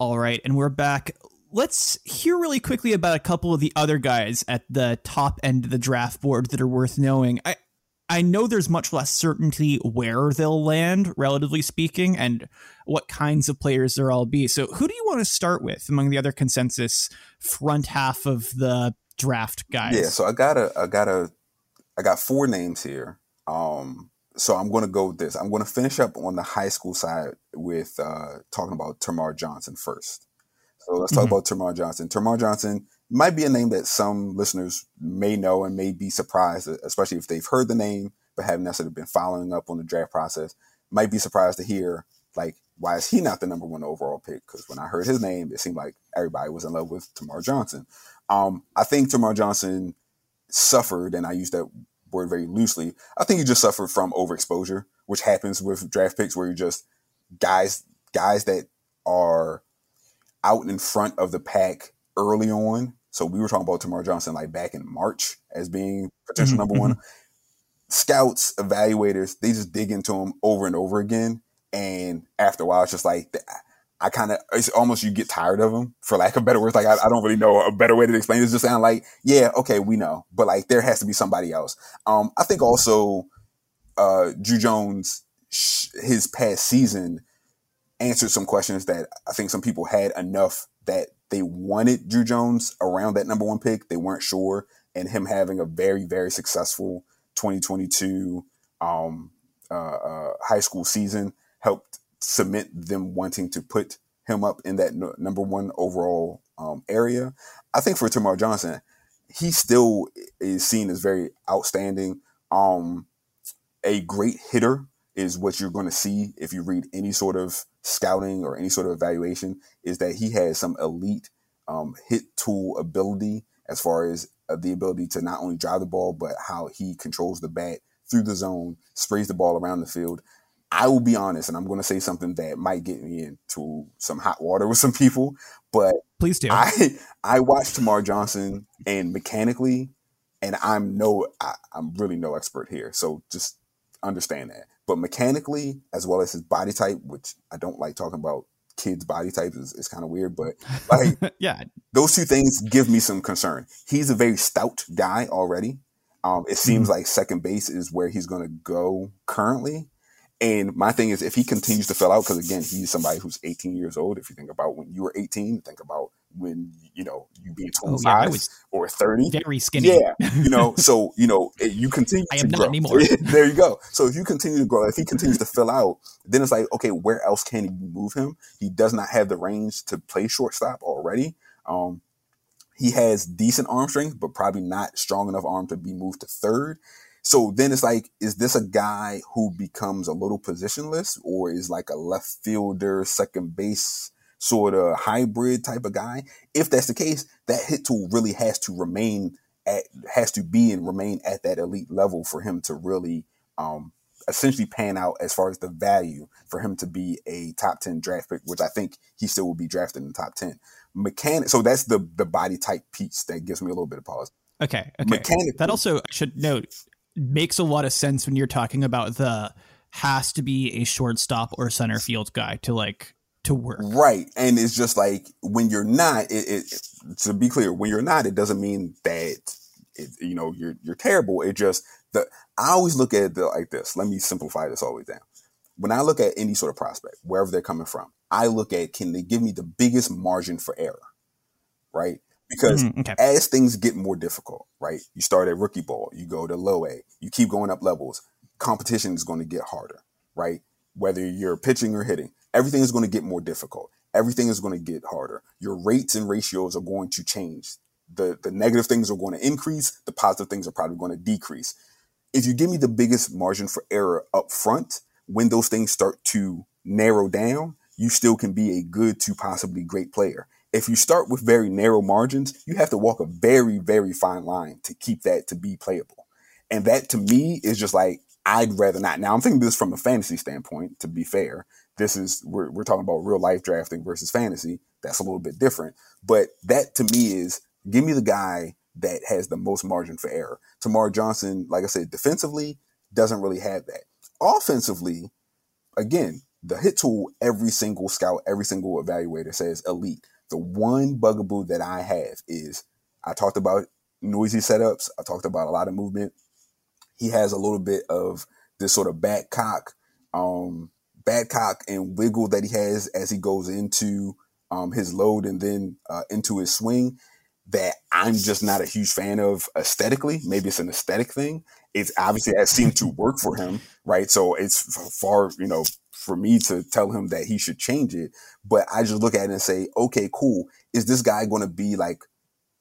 All right, and we're back. Let's hear really quickly about a couple of the other guys at the top end of the draft board that are worth knowing. I I know there's much less certainty where they'll land, relatively speaking, and what kinds of players there all be. So, who do you want to start with among the other consensus front half of the draft guys? Yeah, so I got a, I got a, I got four names here. Um, so I'm going to go with this. I'm going to finish up on the high school side with uh, talking about Termarr Johnson first. So let's talk mm-hmm. about Termarr Johnson. Termarr Johnson might be a name that some listeners may know and may be surprised, especially if they've heard the name but haven't necessarily been following up on the draft process. Might be surprised to hear like why is he not the number one overall pick? Because when I heard his name, it seemed like everybody was in love with Termarr Johnson. Um, I think Termarr Johnson suffered, and I use that word very loosely. I think he just suffered from overexposure, which happens with draft picks where you just guys guys that are out in front of the pack early on. So we were talking about Termarr Johnson like back in March as being potential mm-hmm. number one. Mm-hmm. Scouts, evaluators, they just dig into him over and over again. And after a while, it's just like I kind of, it's almost you get tired of them for lack of better words. Like, I, I, don't really know a better way to explain it. It's just sound like, yeah, okay, we know, but like there has to be somebody else. Um, I think also, uh, Druw Jones, his past season answered some questions that I think some people had enough that they wanted Druw Jones around that number one pick. They weren't sure. And him having a very, very successful 2022, um, uh, uh, high school season helped cement them wanting to put him up in that no, number one overall um, area. I think for Termarr Johnson, he still is seen as very outstanding. Um, a great hitter is what you're going to see if you read any sort of scouting or any sort of evaluation. Is that he has some elite um, hit tool ability as far as uh, the ability to not only drive the ball but how he controls the bat through the zone, sprays the ball around the field. I will be honest, and I'm going to say something that might get me into some hot water with some people, but please do. I I watched Termarr Johnson, and mechanically, and I'm no, I, I'm really no expert here, so just understand that. But mechanically, as well as his body type, which I don't like talking about kids' body types is, is kind of weird, but like, yeah, those two things give me some concern. He's a very stout guy already. Um, it seems mm-hmm. like second base is where he's going to go currently. And my thing is, if he continues to fill out, because again, he's somebody who's 18 years old. If you think about when you were 18, think about when you know you being 25 oh, yeah, or 30, very skinny. Yeah, you know, so you know you continue. I am not grow. anymore. there you go. So if you continue to grow, if he continues to fill out, then it's like, okay, where else can he move him? He does not have the range to play shortstop already. Um, he has decent arm strength, but probably not strong enough arm to be moved to third. So then it's like, is this a guy who becomes a little positionless or is like a left fielder, second base sort of hybrid type of guy? If that's the case, that hit tool really has to remain at, has to be and remain at that elite level for him to really, um, essentially pan out as far as the value for him to be a top 10 draft pick, which I think he still will be drafted in the top 10. Mechanic. So that's the, the body type piece that gives me a little bit of pause. Okay. Okay. That also I should note makes a lot of sense when you're talking about the has to be a shortstop or center field guy to like to work. Right. And it's just like when you're not, it, it to be clear, when you're not, it doesn't mean that it, you know you're you're terrible. It just the I always look at it like this. Let me simplify this all the way down. When I look at any sort of prospect, wherever they're coming from, I look at can they give me the biggest margin for error, right? Because mm, okay. as things get more difficult, right? You start at rookie ball, you go to low A, you keep going up levels. Competition is going to get harder, right? Whether you're pitching or hitting, everything is going to get more difficult. Everything is going to get harder. Your rates and ratios are going to change. The the negative things are going to increase. The positive things are probably going to decrease. If you give me the biggest margin for error up front, when those things start to narrow down, you still can be a good to possibly great player. If you start with very narrow margins, you have to walk a very, very fine line to keep that to be playable. And that to me is just like, I'd rather not. Now I'm thinking this from a fantasy standpoint, to be fair. This is, we're, we're talking about real life drafting versus fantasy. That's a little bit different. But that to me is give me the guy that has the most margin for error. Termarr Johnson, like I said, defensively doesn't really have that. Offensively, again, the hit tool, every single scout, every single evaluator says elite. The one bugaboo that I have is I talked about noisy setups. I talked about a lot of movement. He has a little bit of this sort of back cock, um, back cock and wiggle that he has as he goes into um, his load and then uh, into his swing that I'm just not a huge fan of aesthetically. Maybe it's an aesthetic thing. It's obviously that seemed to work for him, right? So it's far, you know, for me to tell him that he should change it. But I just look at it and say, okay, cool. Is this guy going to be like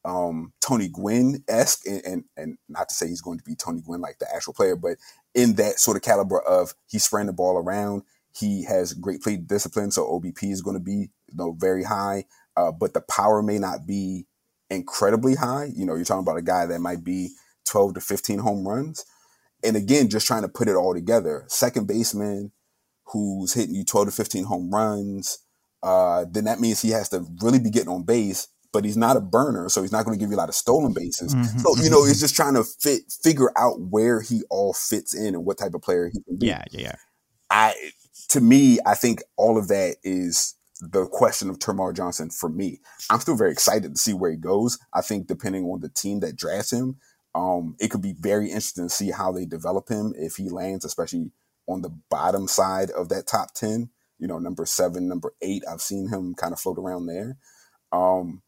um, Tony Gwynn esque? And, and, and not to say he's going to be Tony Gwynn like the actual player, but in that sort of caliber of he's spraying the ball around. He has great plate discipline, so OBP is going to be you know very high. Uh, but the power may not be incredibly high. You know, you're talking about a guy that might be 12 to 15 home runs. And again, just trying to put it all together. Second baseman who's hitting you 12 to 15 home runs, uh, then that means he has to really be getting on base, but he's not a burner, so he's not going to give you a lot of stolen bases. Mm-hmm. So, you know, it's just trying to fit figure out where he all fits in and what type of player he can be. Yeah, yeah, yeah. I to me, I think all of that is the question of Termarr Johnson for me. I'm still very excited to see where he goes. I think depending on the team that drafts him, um, it could be very interesting to see how they develop him if he lands, especially on the bottom side of that top 10, you know, number seven, number eight. I've seen him kind of float around there. Um,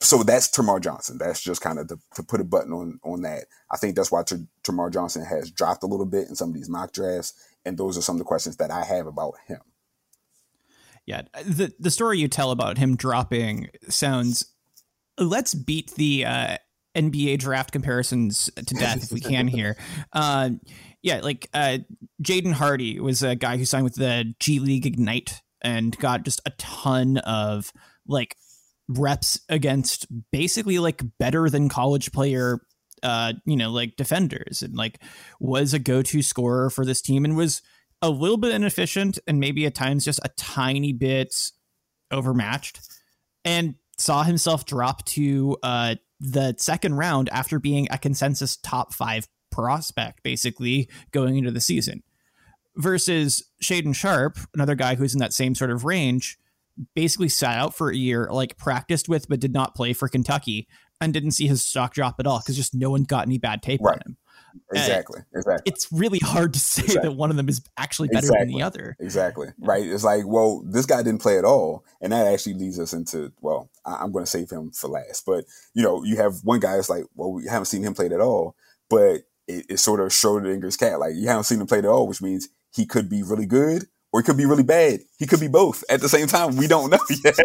so that's Termarr Johnson. That's just kind of to, to, put a button on on that. I think that's why Termarr Johnson has dropped a little bit in some of these mock drafts, and those are some of the questions that I have about him. Yeah, the the story you tell about him dropping sounds. Let's beat the uh, NBA draft comparisons to death if we can here. Uh, yeah, like uh, Jaden Hardy was a guy who signed with the G League Ignite and got just a ton of like reps against basically like better than college player uh you know like defenders and like was a go-to scorer for this team and was a little bit inefficient and maybe at times just a tiny bit overmatched and saw himself drop to uh, the second round after being a consensus top five prospect, basically going into the season. Versus Shaedon Sharpe, another guy who's in that same sort of range, basically sat out for a year, like practiced with but did not play for Kentucky, and didn't see his stock drop at all because just no one got any bad tape right. on him. Exactly. exactly. It's really hard to say exactly. that one of them is actually better exactly. than the other. Exactly. Right. It's like, well, this guy didn't play at all. And that actually leads us into, well, I- am going to save him for last. But, you know, you have one guy that's like, well, we haven't seen him play at all. But it, it's sort of Schrodinger's cat. Like, you haven't seen him play at all, which means he could be really good or he could be really bad. He could be both at the same time. We don't know yet,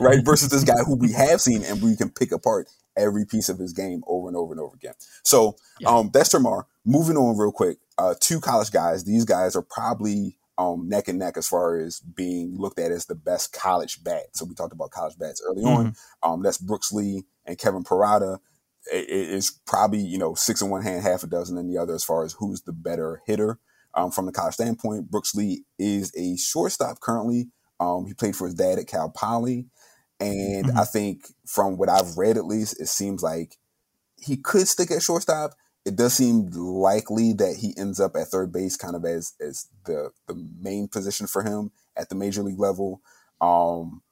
right? Versus this guy who we have seen and we can pick apart every piece of his game over and over and over again. So yeah. um, that's Termarr. Moving on real quick, uh, two college guys. These guys are probably um, neck and neck as far as being looked at as the best college bat. So we talked about college bats early mm-hmm. on. Um, that's Brooks Lee and Kevin Parada. It is probably you know six in one hand, half a dozen in the other as far as who's the better hitter. Um, from the college standpoint, Brooks Lee is a shortstop currently. Um, he played for his dad at Cal Poly. And mm-hmm. I think from what I've read, at least, it seems like he could stick at shortstop. It does seem likely that he ends up at third base, kind of as as the the main position for him at the major league level. Um,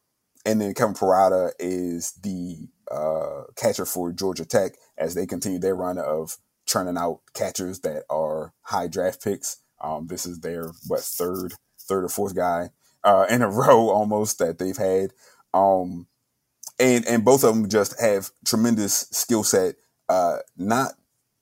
and then Kevin Parada is the uh, catcher for Georgia Tech as they continue their run of churning out catchers that are high draft picks. Um, this is their what third, third or fourth guy uh, in a row almost that they've had. Um, and and both of them just have tremendous skill set. Uh, not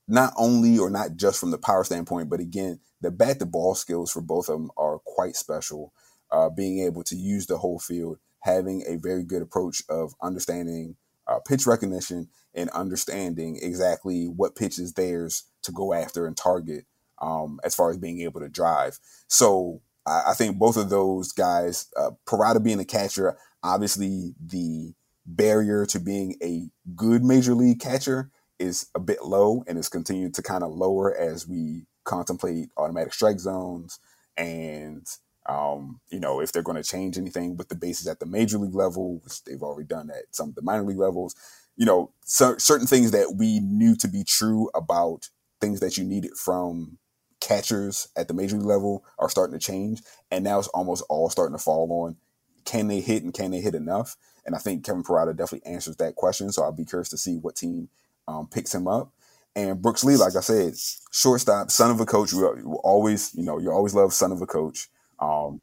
not only or not just from the power standpoint, but again, the bat to ball skills for both of them are quite special. Uh, being able to use the whole field, having a very good approach of understanding uh, pitch recognition and understanding exactly what pitch is theirs to go after and target um, as far as being able to drive. So I, I think both of those guys, uh, Parada being a catcher, obviously the barrier to being a good major league catcher is a bit low and is continuing to kind of lower as we contemplate automatic strike zones and um, you know if they're going to change anything with the bases at the major league level which they've already done at some of the minor league levels you know certain things that we knew to be true about things that you needed from catchers at the major league level are starting to change and now it's almost all starting to fall on can they hit and can they hit enough and I think Kevin Parada definitely answers that question. So I'll be curious to see what team um, picks him up. And Brooks Lee, like I said, shortstop, son of a coach. You, always, you know, you always love son of a coach. Um,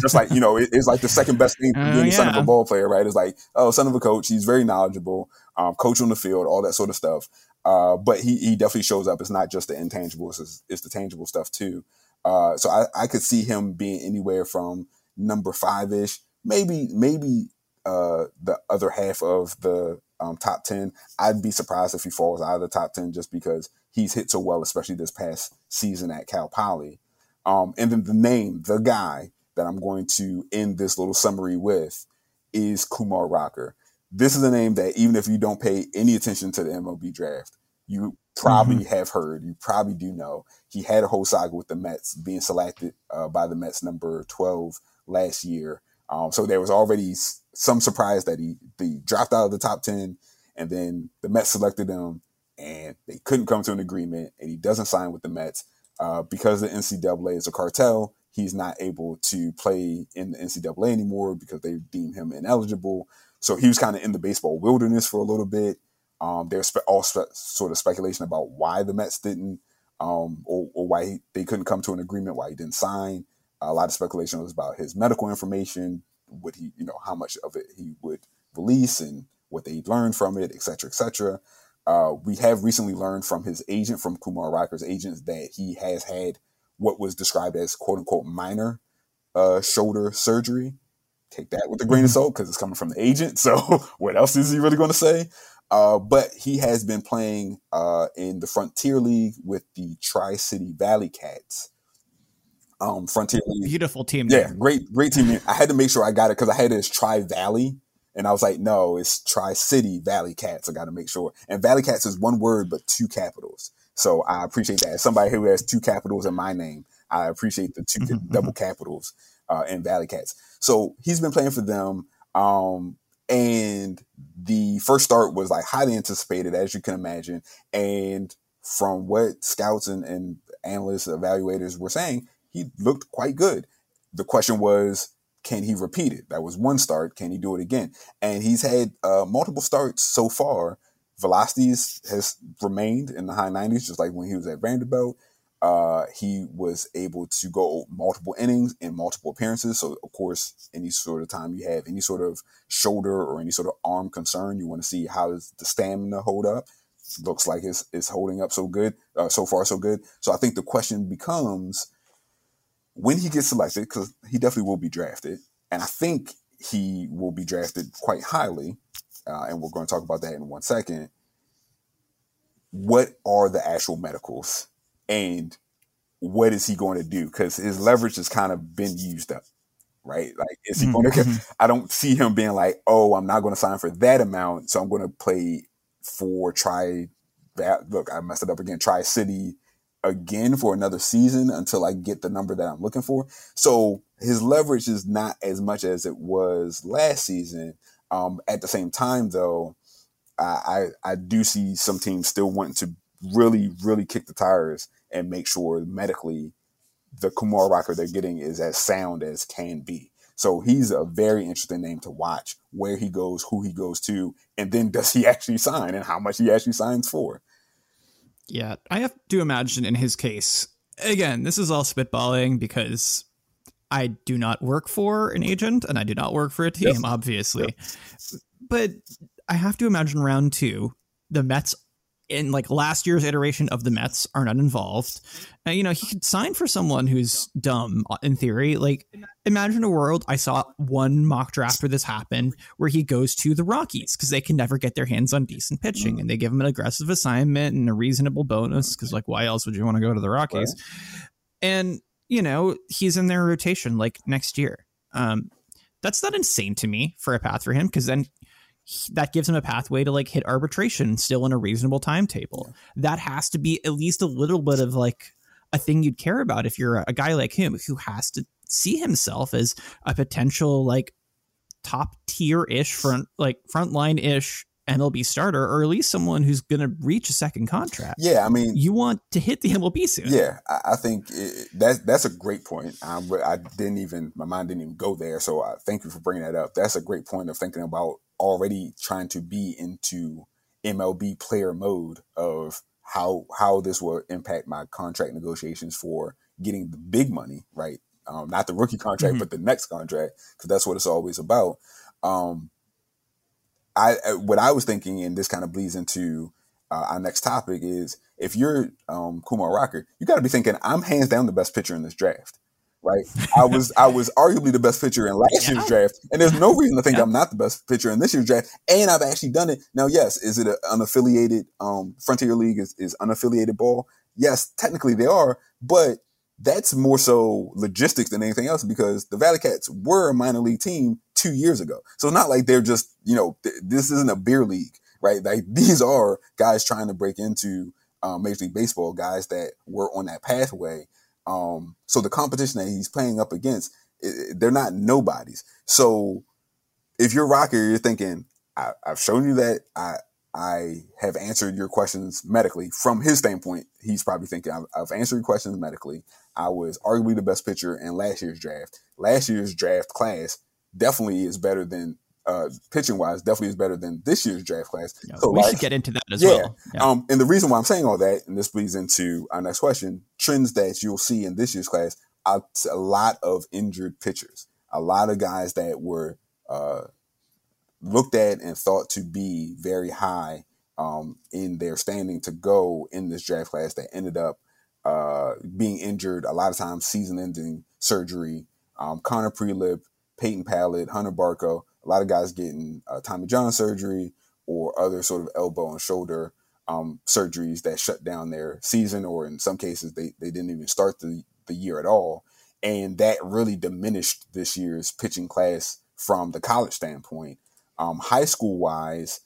just like you know, it, it's like the second best thing uh, being yeah. son of a ball player, right? It's like, oh, son of a coach. He's very knowledgeable, um, coach on the field, all that sort of stuff. Uh, but he, he definitely shows up. It's not just the intangibles; it's, it's the tangible stuff too. Uh, so I, I could see him being anywhere from number five ish, maybe maybe uh, the other half of the um, top 10. I'd be surprised if he falls out of the top 10 just because he's hit so well, especially this past season at Cal Poly. Um, and then the name, the guy that I'm going to end this little summary with is Kumar Rocker. This is a name that even if you don't pay any attention to the MLB draft, you probably mm-hmm. have heard, you probably do know. He had a whole saga with the Mets being selected uh, by the Mets number 12 last year. Um, so there was already some surprise that he, he dropped out of the top 10 and then the Mets selected him and they couldn't come to an agreement and he doesn't sign with the Mets uh, because the NCAA is a cartel. He's not able to play in the NCAA anymore because they deem him ineligible. So he was kind of in the baseball wilderness for a little bit. Um, there's spe- all spe- sort of speculation about why the Mets didn't, um, or, or, why he, they couldn't come to an agreement, why he didn't sign. A lot of speculation was about his medical information, would he, you know, how much of it he would release and what they learned from it, et cetera, et cetera. Uh, we have recently learned from his agent, from Kumar Rocker's agents, that he has had what was described as quote unquote minor uh, shoulder surgery. Take that with a grain of mm-hmm. salt because it's coming from the agent. So what else is he really going to say? Uh, but he has been playing uh, in the Frontier League with the Tri City ValleyCats um, Frontier League. Beautiful team. Yeah, great, great team. I had to make sure I got it because I had it as Tri Valley. And I was like, no, it's Tri City ValleyCats. I got to make sure. And ValleyCats is one word, but two capitals. So I appreciate that. As somebody who has two capitals in my name, I appreciate the 2 mm-hmm. double capitals uh, in ValleyCats. So he's been playing for them. Um, and the first start was like highly anticipated, as you can imagine. And from what scouts and, and analysts, evaluators were saying, he looked quite good. The question was, can he repeat it? That was one start. Can he do it again? And he's had uh, multiple starts so far. Velocity has remained in the high 90s, just like when he was at Vanderbilt. Uh, he was able to go multiple innings in multiple appearances. So, of course, any sort of time you have any sort of shoulder or any sort of arm concern, you want to see how does the stamina hold up. Looks like it's, it's holding up so good, uh, so far so good. So I think the question becomes, when he gets selected, because he definitely will be drafted, and I think he will be drafted quite highly, uh, and we're going to talk about that in one second. What are the actual medicals, and what is he going to do? Because his leverage has kind of been used up, right? Like, is he going to? Mm-hmm. I don't see him being like, "Oh, I'm not going to sign for that amount, so I'm going to play for try that." Look, I messed it up again. Try City again for another season until I get the number that I'm looking for. So his leverage is not as much as it was last season. Um, at the same time, though, I, I, I do see some teams still wanting to really, really kick the tires and make sure medically the Kumar Rocker they're getting is as sound as can be. So he's a very interesting name to watch where he goes, who he goes to, and then does he actually sign and how much he actually signs for. Yeah, I have to imagine in his case, again, this is all spitballing because I do not work for an agent and I do not work for a team, yes. obviously. Yep. But I have to imagine round two, the Mets in like last year's iteration of the Mets are not involved. Uh, you know, he could sign for someone who's dumb uh, in theory. Like, imagine a world. I saw one mock draft where this happened, where he goes to the Rockies because they can never get their hands on decent pitching, and they give him an aggressive assignment and a reasonable bonus because, like, why else would you want to go to the Rockies? And you know, he's in their rotation like next year. Um, that's not insane to me for a path for him because then that gives him a pathway to like hit arbitration still in a reasonable timetable. That has to be at least a little bit of like a thing you'd care about if you're a guy like him who has to see himself as a potential like top tier ish front like frontline ish MLB starter or at least someone who's going to reach a second contract. Yeah, I mean, you want to hit the MLB soon. Yeah, I, think it, that's that's a great point. I, I, didn't even my mind didn't even go there, so I thank you for bringing that up. That's a great point of thinking about already trying to be into MLB player mode of how how this will impact my contract negotiations for getting the big money, right? Um, not the rookie contract, mm-hmm. but the next contract, because that's what it's always about. Um, I what I was thinking, and this kind of bleeds into uh, our next topic, is if you're um, Kumar Rocker, you got to be thinking, I'm hands down the best pitcher in this draft right? I was I was arguably the best pitcher in last yeah. year's draft, and there's no reason to think yeah. I'm not the best pitcher in this year's draft. And I've actually done it. Now, yes, is it an unaffiliated um, Frontier League is, is unaffiliated ball? Yes, technically they are, but that's more so logistics than anything else because the ValleyCats were a minor league team two years ago. So it's not like they're just, you know, th- this isn't a beer league, right? Like these are guys trying to break into um, Major League Baseball, guys that were on that pathway um, so the competition that he's playing up against, it, they're not nobodies. So if you're Rocker, you're thinking, I, have shown you that I I have answered your questions medically. From his standpoint, he's probably thinking, I've, I've answered your questions medically. I was arguably the best pitcher in last year's draft. Last year's draft class definitely is better than uh, pitching wise, definitely is better than this year's draft class. Yeah, so we like, should get into that as yeah, well. Yeah. Um, and the reason why I'm saying all that, and this leads into our next question, trends that you'll see in this year's class, a lot of injured pitchers, a lot of guys that were uh, looked at and thought to be very high um, in their standing to go in this draft class that ended up uh, being injured. A lot of times, season-ending surgery. Um, Connor Prielipp, Peyton Pallette, Hunter Barco a lot of guys getting uh, Tommy John surgery or other sort of elbow and shoulder um, surgeries that shut down their season, or in some cases, they, they didn't even start the, the year at all. And that really diminished this year's pitching class from the college standpoint. Um, high school wise,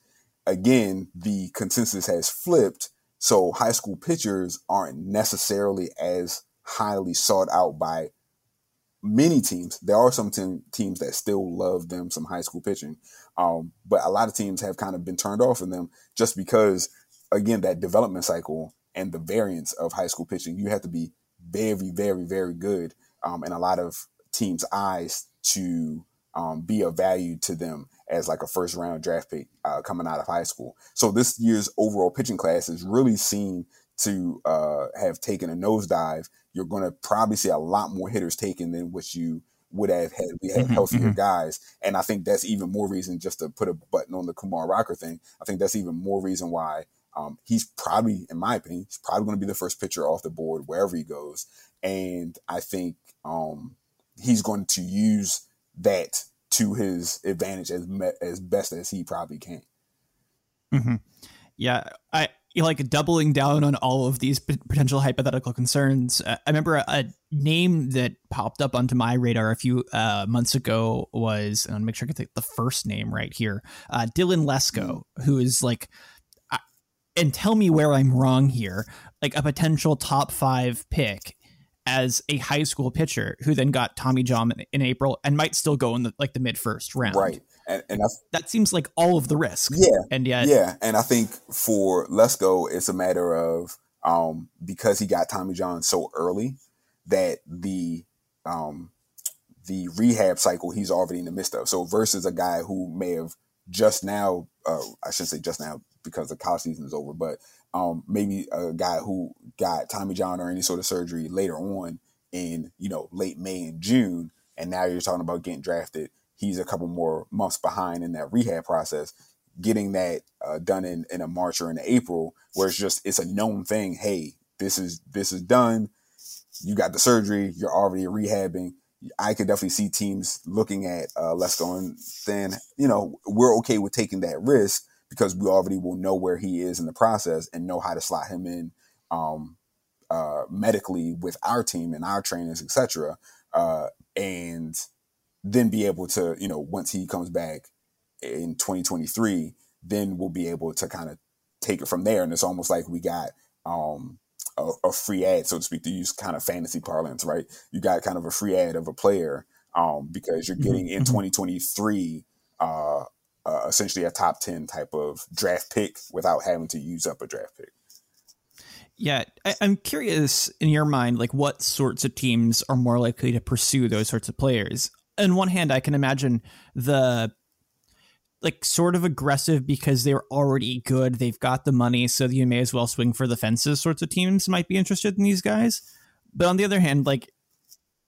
again, the consensus has flipped. So high school pitchers aren't necessarily as highly sought out by many teams. There are some te- teams that still love them some high school pitching, um, but a lot of teams have kind of been turned off in them just because, again, that development cycle and the variance of high school pitching. You have to be very, very, very good um, in a lot of teams' eyes to um, be of value to them as like a first round draft pick uh, coming out of high school. So this year's overall pitching class is really seen to uh, have taken a nosedive you're going to probably see a lot more hitters taken than what you would have had we had mm-hmm, healthier mm-hmm. guys. And I think that's even more reason just to put a button on the Kumar Rocker thing. I think that's even more reason why um, he's probably, in my opinion, he's probably going to be the first pitcher off the board wherever he goes. And I think um, he's going to use that to his advantage as me- as best as he probably can. Mm-hmm. Yeah, I like doubling down on all of these potential hypothetical concerns. Uh, I remember a, a, name that popped up onto my radar a few uh, months ago was, and I'll make sure I get the, the first name right here, uh, Dylan Lesko, who is like, and tell me where I'm wrong here, like a potential top five pick as a high school pitcher who then got Tommy John in April and might still go in the like the mid first round. Right. And, and that seems like all of the risk. Yeah. And yet, yeah. And I think for Lesko, it's a matter of um, because he got Tommy John so early that the um, the rehab cycle he's already in the midst of. So versus a guy who may have just now, uh, I shouldn't say just now because the college season is over, but um, maybe a guy who got Tommy John or any sort of surgery later on in you know late May and June, and now you're talking about getting drafted. He's a couple more months behind in that rehab process. Getting that uh, done in, in a March or in April, where it's just it's a known thing. Hey, this is this is done. You got the surgery. You're already rehabbing. I could definitely see teams looking at uh, Lesko and then you know we're okay with taking that risk because we already will know where he is in the process and know how to slot him in um, uh, medically with our team and our trainers, etc. Uh, and then be able to, you know, once he comes back in 2023, then we'll be able to kind of take it from there. And it's almost like we got um, a, a, free ad, so to speak, to use kind of fantasy parlance, right? You got kind of a free ad of a player um, because you're mm-hmm, getting in mm-hmm. 2023 uh, uh, essentially a top 10 type of draft pick without having to use up a draft pick. Yeah, I, am curious in your mind, like what sorts of teams are more likely to pursue those sorts of players. On one hand, I can imagine the like sort of aggressive because they're already good, they've got the money, so you may as well swing for the fences sorts of teams might be interested in these guys. But on the other hand, like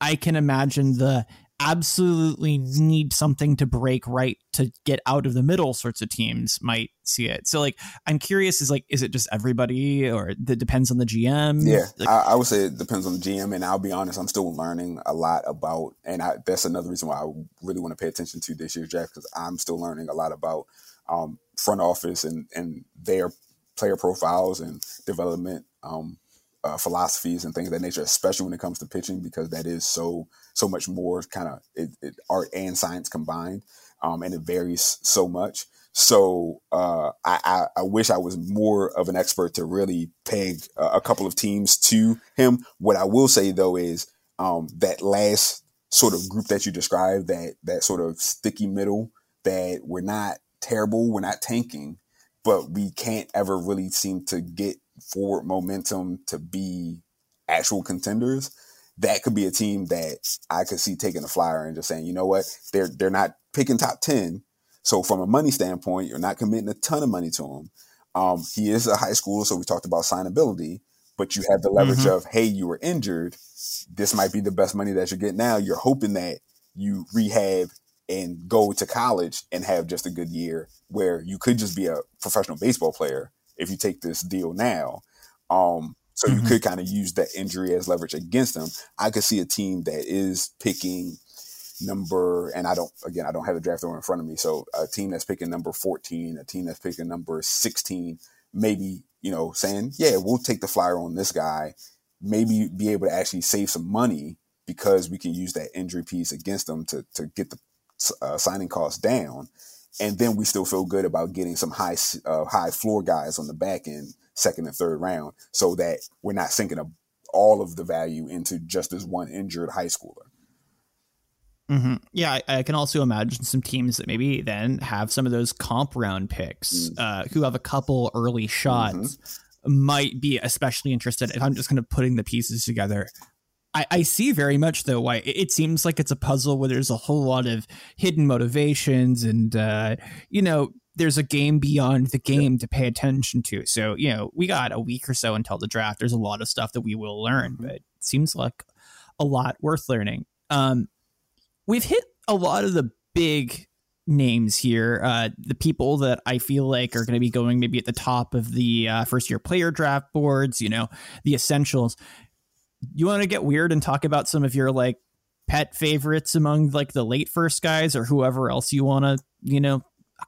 I can imagine the absolutely need something to break right to get out of the middle sorts of teams might see it. So like I'm curious is like is it just everybody or that depends on the GM? Yeah, like, I, I, would say it depends on the GM and I'll be honest, I'm still learning a lot about and I, that's another reason why I really want to pay attention to this year's draft because I'm still learning a lot about um, front office and and their player profiles and development um, uh, philosophies and things of that nature, especially when it comes to pitching, because that is so so much more kind of it, it, art and science combined, um, and it varies so much. So uh, I, I, I, wish I was more of an expert to really peg a, a couple of teams to him. What I will say though is um, that last sort of group that you described, that that sort of sticky middle, that we're not terrible, we're not tanking, but we can't ever really seem to get forward momentum to be actual contenders, that could be a team that I could see taking a flyer and just saying, you know what, they're they're not picking top ten. So from a money standpoint, you're not committing a ton of money to him. Um, he is a high schooler, so we talked about signability, but you have the leverage mm-hmm. of, hey, you were injured. This might be the best money that you get now. You're hoping that you rehab and go to college and have just a good year where you could just be a professional baseball player if you take this deal now. Um, so mm-hmm. you could kind of use that injury as leverage against them. I could see a team that is picking number, and I don't, again, I don't have the draft order in front of me. So a team that's picking number 14, a team that's picking number 16, maybe, you know, saying, yeah, we'll take the flyer on this guy, maybe be able to actually save some money because we can use that injury piece against them to, to get the uh, signing costs down and then we still feel good about getting some high uh, high floor guys on the back end, second and third round, so that we're not sinking a, all of the value into just this one injured high schooler. Mm-hmm. Yeah, I, I, can also imagine some teams that maybe then have some of those comp round picks mm. uh, who have a couple early shots. Mm-hmm might be especially interested if I'm just kind of putting the pieces together I, I see very much though why it seems like it's a puzzle where there's a whole lot of hidden motivations and uh, you know there's a game beyond the game to pay attention to. So you know we got a week or so until the draft. There's a lot of stuff that we will learn, mm-hmm. but it seems like a lot worth learning. Um, we've hit a lot of the big names here. Uh, the people that I feel like are going to be going maybe at the top of the uh, first year player draft boards, you know, the essentials you want to get weird and talk about some of your like pet favorites among like the late first guys or whoever else you want to you know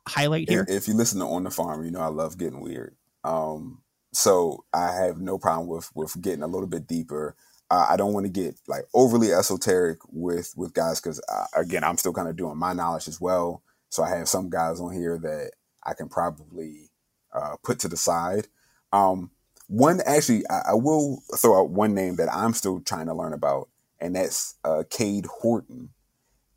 highlight here? if, if, you listen to on the farm you know i love getting weird. Um so i have no problem with with getting a little bit deeper. Uh, i don't want to get like overly esoteric with with guys because uh, again i'm still kind of doing my knowledge as well. So i have some guys on here that i can probably uh, put to the side. Um one actually, I, I, will throw out one name that I'm still trying to learn about, and that's uh, Cade Horton.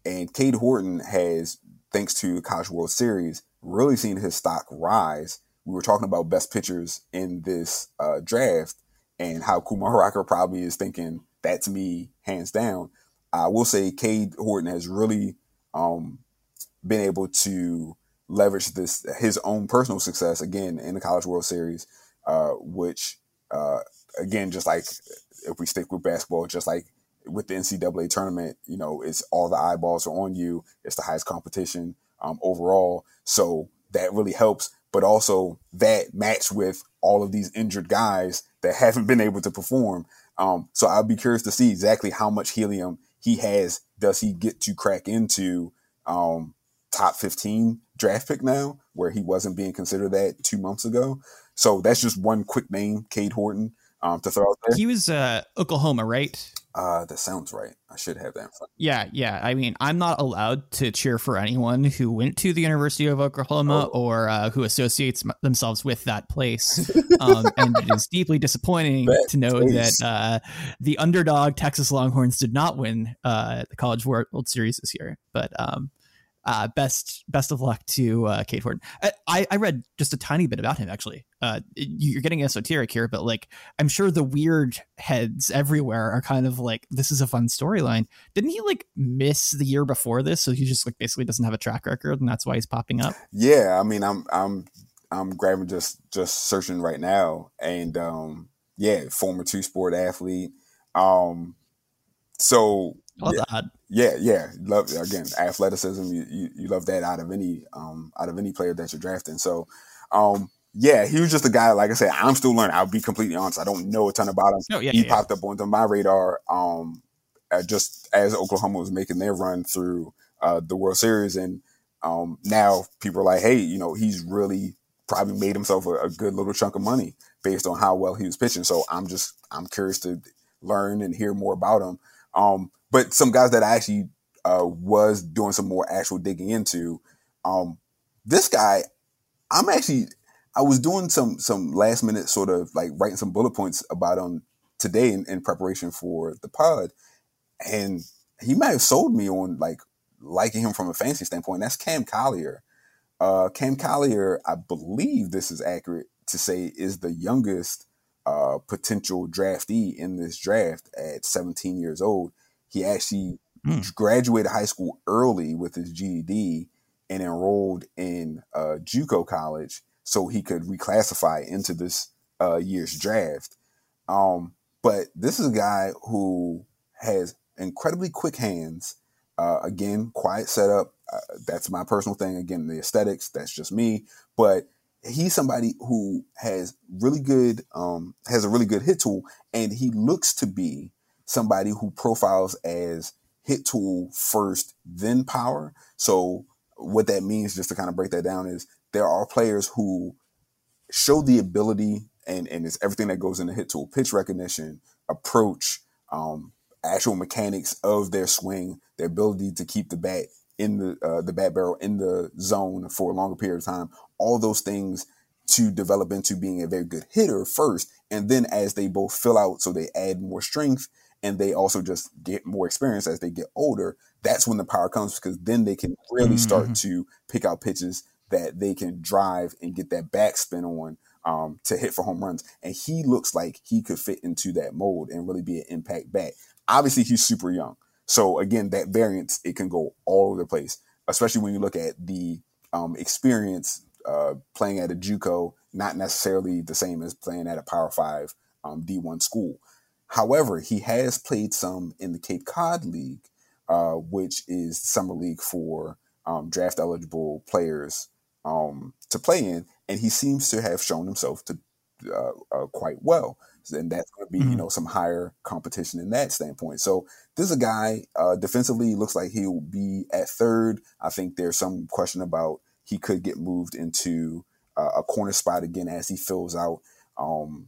And Cade Horton has, thanks to College World Series, really seen his stock rise. We were talking about best pitchers in this uh, draft, and how Kumar Rocker probably is thinking that's me hands down. I will say Cade Horton has really um, been able to leverage this his own personal success again in the College World Series uh, which uh, again, just like if we stick with basketball, just like with the NCAA tournament, you know, it's all the eyeballs are on you. It's the highest competition um, overall, so that really helps. But also that matched with all of these injured guys that haven't been able to perform. Um, so I'd be curious to see exactly how much helium he has. Does he get to crack into um, top 15 draft pick now, where he wasn't being considered that two months ago? So that's just one quick name, Cade Horton, um, to throw out there. He was uh, Oklahoma, right? Uh, that sounds right. I should have that. Yeah, yeah. I mean, I'm not allowed to cheer for anyone who went to the University of Oklahoma oh. or uh, who associates themselves with that place. Um, and it is deeply disappointing to know that uh, the underdog Texas Longhorns did not win uh, the College World Series this year. But um, uh, best best of luck to uh, Cade Horton. I, I read just a tiny bit about him actually. Uh, you're getting esoteric here, but like I'm sure the weird heads everywhere are kind of like this is a fun storyline. Didn't he like miss the year before this, so he just like basically doesn't have a track record, and that's why he's popping up? Yeah, I mean, I'm I'm I'm grabbing just just searching right now, and um, yeah, former two sport athlete. Um, so yeah. Yeah, yeah. Love again athleticism. You, you, you love that out of any um out of any player that you're drafting. So, um, yeah, he was just a guy. Like I said, I'm still learning. I'll be completely honest. I don't know a ton about him. Oh, yeah, he yeah. popped up onto my radar. Um, just as Oklahoma was making their run through uh, the World Series, and um, now people are like, hey, you know, he's really probably made himself a, a good little chunk of money based on how well he was pitching. So I'm just I'm curious to learn and hear more about him. Um, but some guys that I actually uh, was doing some more actual digging into. Um, this guy, I'm actually, I was doing some some last minute sort of like writing some bullet points about him today in, in preparation for the pod, and he might have sold me on like liking him from a fantasy standpoint. That's Cam Collier. Uh, Cam Collier, I believe this is accurate to say, is the youngest uh, potential draftee in this draft at 17 years old. He actually mm. graduated high school early with his GED and enrolled in uh, JUCO college so he could reclassify into this uh, year's draft. Um, but this is a guy who has incredibly quick hands. Uh, again, quiet setup. Uh, that's my personal thing. Again, the aesthetics. That's just me. But he's somebody who has really good, um, has a really good hit tool, and he looks to be somebody who profiles as hit tool first, then power. So what that means, just to kind of break that down, is there are players who show the ability and, and it's everything that goes into hit tool, pitch recognition, approach, um, actual mechanics of their swing, their ability to keep the bat in the uh, the bat barrel in the zone for a longer period of time. All those things to develop into being a very good hitter first, and then as they both fill out, so they add more strength and they also just get more experience as they get older, that's when the power comes because then they can really mm-hmm. start to pick out pitches that they can drive and get that backspin on um, to hit for home runs. And he looks like he could fit into that mold and really be an impact bat. Obviously, he's super young. So again, that variance, it can go all over the place, especially when you look at the um, experience uh, playing at a JUCO, not necessarily the same as playing at a Power Five um, D1 school. However, he has played some in the Cape Cod League, uh, which is summer league for um, draft eligible players um, to play in, and he seems to have shown himself to uh, uh, quite well. And that's going to be, mm-hmm. you know, some higher competition in that standpoint. So this is a guy uh, defensively looks like he'll be at third. I think there's some question about he could get moved into uh, a corner spot again as he fills out. Um,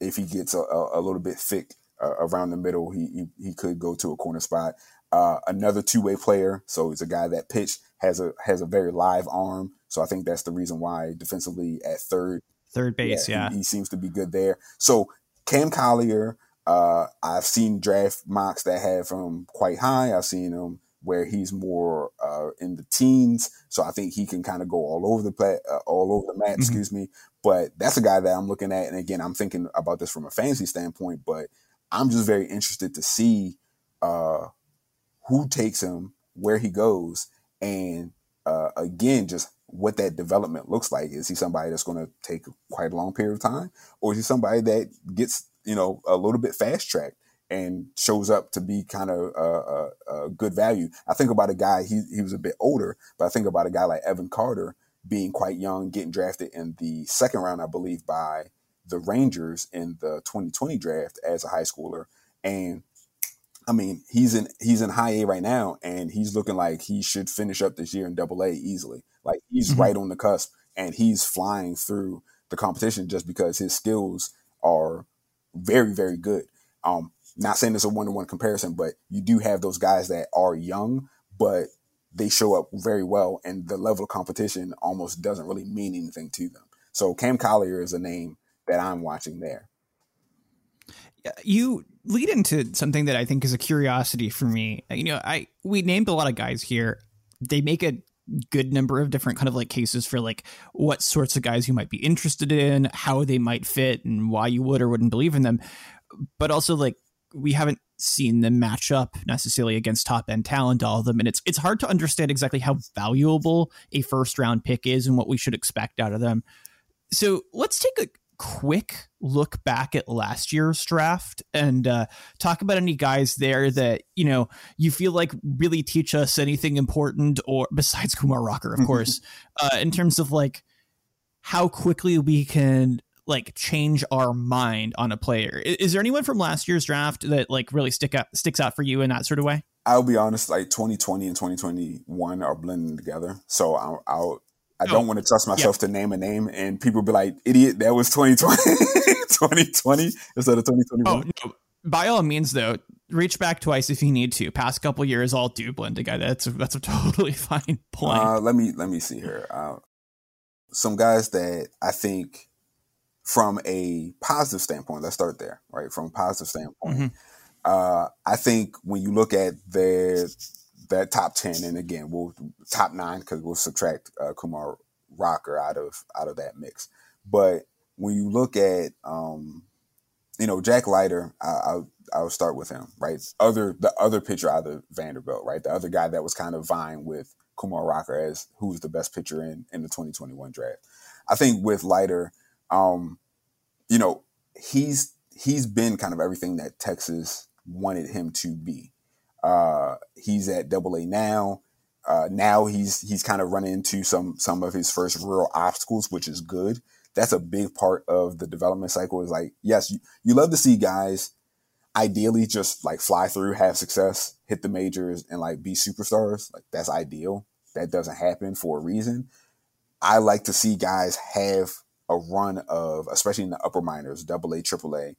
if he gets a, a, a little bit thick uh, around the middle, he, he, he could go to a corner spot. Uh, another two way player, so he's a guy that pitched has a has a very live arm. So I think that's the reason why defensively at third, third base, yeah, yeah. He, he, seems to be good there. So Cam Collier, uh, I've seen draft mocks that have him quite high. I've seen him where he's more uh, in the teens. So I think he can kind of go all over the play, uh, all over the map. Mm-hmm. Excuse me. But that's a guy that I'm looking at, and again, I'm thinking about this from a fantasy standpoint. But I'm just very interested to see uh, who takes him, where he goes, and uh, again, just what that development looks like. Is he somebody that's going to take quite a long period of time, or is he somebody that gets you know a little bit fast tracked and shows up to be kind of a, a, a, good value? I think about a guy he he was a bit older, but I think about a guy like Evan Carter being quite young, getting drafted in the second round, I believe, by the Rangers in the 2020 draft as a high schooler, and I mean, he's in he's in high A right now, and he's looking like he should finish up this year in Double A easily. Like he's mm-hmm. right on the cusp, and he's flying through the competition just because his skills are very very good. Um, not saying it's a one to one comparison, but you do have those guys that are young, but they show up very well, and the level of competition almost doesn't really mean anything to them. So Cam Collier is a name that I'm watching there. You lead into something that I think is a curiosity for me. You know, I we named a lot of guys here. They make a good number of different kind of like cases for like what sorts of guys you might be interested in, how they might fit, and why you would or wouldn't believe in them. But also like we haven't seen them match up necessarily against top end talent, all of them, and it's it's hard to understand exactly how valuable a first round pick is and what we should expect out of them. So let's take a quick look back at last year's draft and uh, talk about any guys there that you know you feel like really teach us anything important or besides Kumar Rocker of course uh, in terms of like how quickly we can like change our mind on a player is, is, there anyone from last year's draft that like really stick out sticks out for you in that sort of way I'll be honest like 2020 and 2021 are blending together so I'll, I'll I don't want to trust myself yeah. to name a name and people be like, idiot, that was 2020, 2020 instead of 2021. Oh, no. By all means, though, reach back twice if you need to. Past couple years, all do blend together. That's a, that's a totally fine point. Uh, let me let me see here. Uh, some guys that I think, from a positive standpoint, let's start there. Right, from a positive standpoint, mm-hmm. uh, I think when you look at their that top ten, and again, we'll top nine because we'll subtract uh, Kumar Rocker out of out of that mix. But when you look at, um, you know, Jack Leiter, I, I'll I'll start with him, right? Other the other pitcher out of Vanderbilt, right? The other guy that was kind of vying with Kumar Rocker as who's the best pitcher in in the 2021 draft. I think with Leiter, um, you know, he's he's been kind of everything that Texas wanted him to be. Uh, he's at Double A now. Uh, now he's he's kind of running into some some of his first real obstacles, which is good. That's a big part of the development cycle. Is like, yes, you, you love to see guys ideally just like fly through, have success, hit the majors, and like be superstars. Like that's ideal. That doesn't happen for a reason. I like to see guys have a run of, especially in the upper minors, double A, triple A,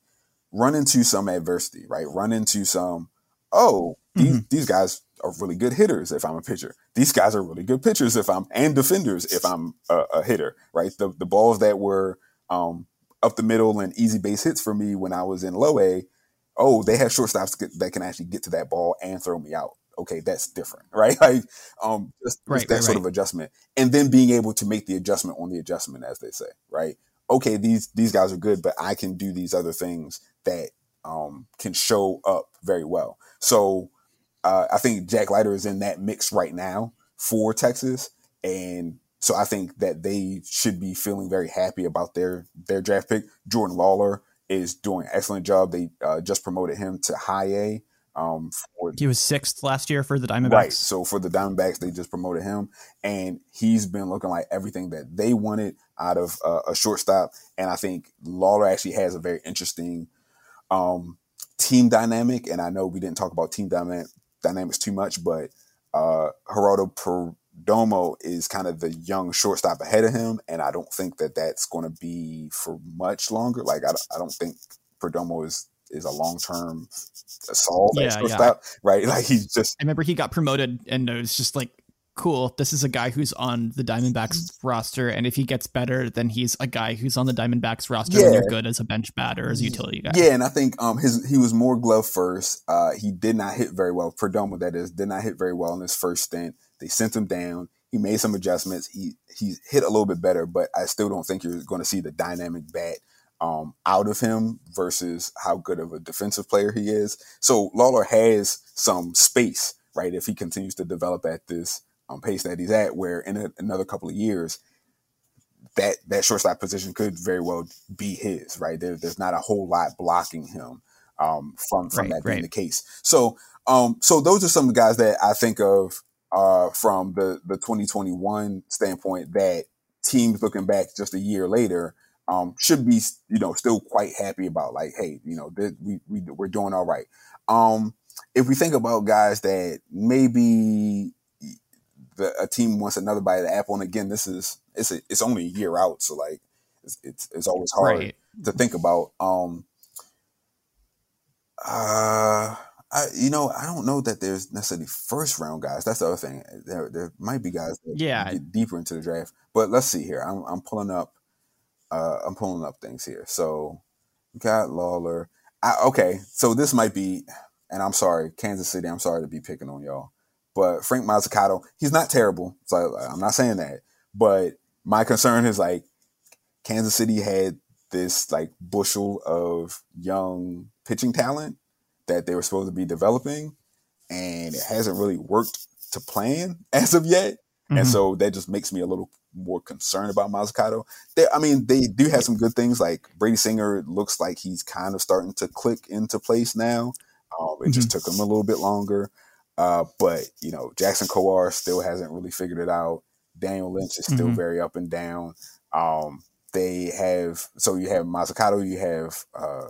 run into some adversity, right? Run into some oh, these, mm-hmm. these guys are really good hitters if I'm a pitcher. These guys are really good pitchers if I'm and defenders if I'm a, a hitter, right? The the balls that were um, up the middle and easy base hits for me when I was in low A, oh, they have shortstops that can actually get to that ball and throw me out. Okay, that's different, right? Like um, just, right, just that right, sort right. of adjustment, and then being able to make the adjustment on the adjustment, as they say, right? Okay, these these guys are good, but I can do these other things that um, can show up very well. So uh, I think Jack Leiter is in that mix right now for Texas, and so I think that they should be feeling very happy about their their draft pick. Jordan Lawlar is doing an excellent job. They uh, just promoted him to high A. Um, for, he was sixth last year for the Diamondbacks. Right. So for the Diamondbacks, they just promoted him, and he's been looking like everything that they wanted out of uh, a shortstop. And I think Lawlar actually has a very interesting um, team dynamic, and I know we didn't talk about team dynamic, dynamics too much, but uh, Geraldo Perdomo is kind of the young shortstop ahead of him, and I don't think that that's going to be for much longer. Like I, I don't think Perdomo is is a long term assault yeah, yeah. right? Like he's just. I remember he got promoted, and it was just like cool, this is a guy who's on the Diamondbacks roster, and if he gets better, then he's a guy who's on the Diamondbacks roster yeah. when you're good as a bench batter as a utility guy. Yeah, and I think um his he was more glove first. Uh, he did not hit very well. Perdomo, that is, did not hit very well in his first stint. They sent him down. He made some adjustments. He he hit a little bit better, but I still don't think you're going to see the dynamic bat um, out of him versus how good of a defensive player he is. So Lawlar has some space, right? If he continues to develop at this um, pace that he's at, where in a, another couple of years, that that shortstop position could very well be his. Right there, there's not a whole lot blocking him um, from from right, that being right. the case. So um, so those are some of the guys that I think of uh, from the the 2021 standpoint that teams looking back just a year later um, should be you know still quite happy about like hey you know we, we we're doing all right um, if we think about guys that maybe the, a team wants another bite of the apple and again this is it's a, it's only a year out so like it's it's, it's always hard right. to think about um uh I, you know, I don't know that there's necessarily first round guys. That's the other thing. There, there might be guys that yeah. get deeper into the draft. But let's see here. I'm, I'm pulling up, uh, I'm pulling up things here. So, got Lawlar. I, okay, so this might be, and I'm sorry, Kansas City. I'm sorry to be picking on y'all, but Frank Mozzicato, he's not terrible. So I'm not saying that, but my concern is like Kansas City had this like bushel of young pitching talent that they were supposed to be developing, and it hasn't really worked to plan as of yet. Mm-hmm. And so that just makes me a little more concerned about Mozzicato. They, I mean, they do have some good things. Like Brady Singer looks like he's kind of starting to click into place now. Um, it mm-hmm. just took him a little bit longer. Uh, but you know, Jackson Kowar still hasn't really figured it out. Daniel Lynch is still mm-hmm. very up and down. Um, they have so you have Mozzicato, you have uh,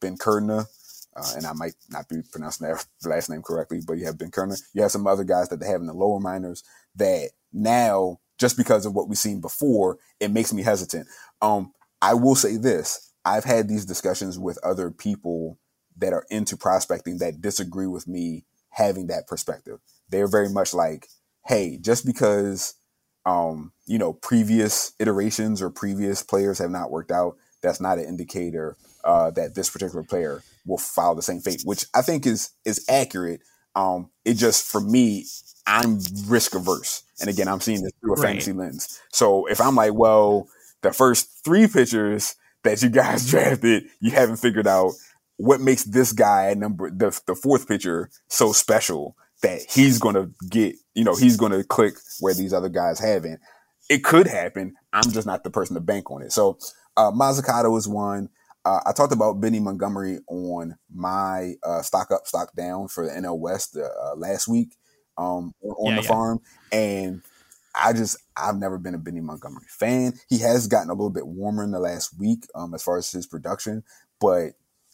Ben Kerdner, uh, and I might not be pronouncing that last name correctly, but you have Ben Kerner. You have some other guys that they have in the lower minors that now, just because of what we've seen before, it makes me hesitant. Um, I will say this: I've had these discussions with other people that are into prospecting that disagree with me having that perspective. They're very much like, "Hey, just because." Um, you know, previous iterations or previous players have not worked out, that's not an indicator uh, that this particular player will follow the same fate, which I think is is accurate. Um, it just for me, I'm risk averse, and again, I'm seeing this through a right. fantasy lens. So if I'm like, well, the first three pitchers that you guys drafted, you haven't figured out what makes this guy number the the fourth pitcher so special that he's going to get, you know, he's going to click where these other guys haven't. It could happen. I'm just not the person to bank on it. So uh, Mozzicato is one. Uh, I talked about Benny Montgomery on my uh, stock up, stock down for the NL West uh, last week um, on yeah, the yeah. farm, and I just I've never been a Benny Montgomery fan. He has gotten a little bit warmer in the last week um, as far as his production, but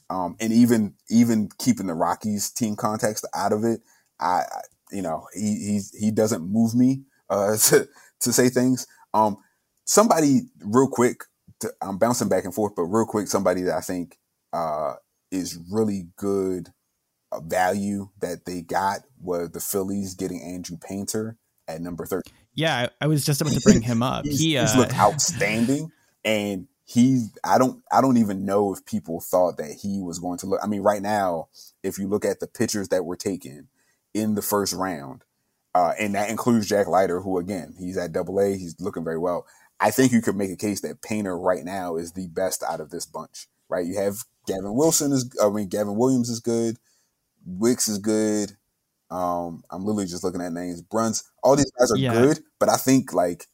um, and even even keeping the Rockies team context out of it, I, I you know he he doesn't move me uh, to to say things. Um, somebody real quick to, I'm bouncing back and forth, but real quick, somebody that I think uh, is really good uh, value that they got was the Phillies getting Andrew Painter at number 13. Yeah, I was just about to bring him up. he's, he uh... he's looked outstanding, and he I don't I don't even know if people thought that he was going to look. I mean, right now, if you look at the pitchers that were taken in the first round, uh, and that includes Jack Leiter, who again he's at Double A, he's looking very well. I think you could make a case that Painter right now is the best out of this bunch, right? You have Gavin Wilson is, I mean, Gavin Williams is good. Wicks is good. Um, I'm literally just looking at names. Bruns, all these guys are yeah. good, but I think like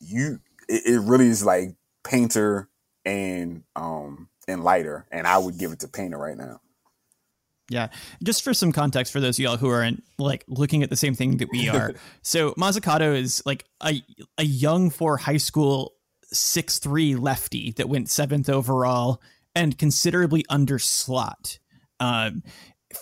you, it, it, really is like Painter and um and Leiter, and I would give it to Painter right now. Yeah, just for some context for those of y'all who aren't like looking at the same thing that we are. so Mozzicato is like a a young for high school six three lefty that went seventh overall and considerably under slot. Um,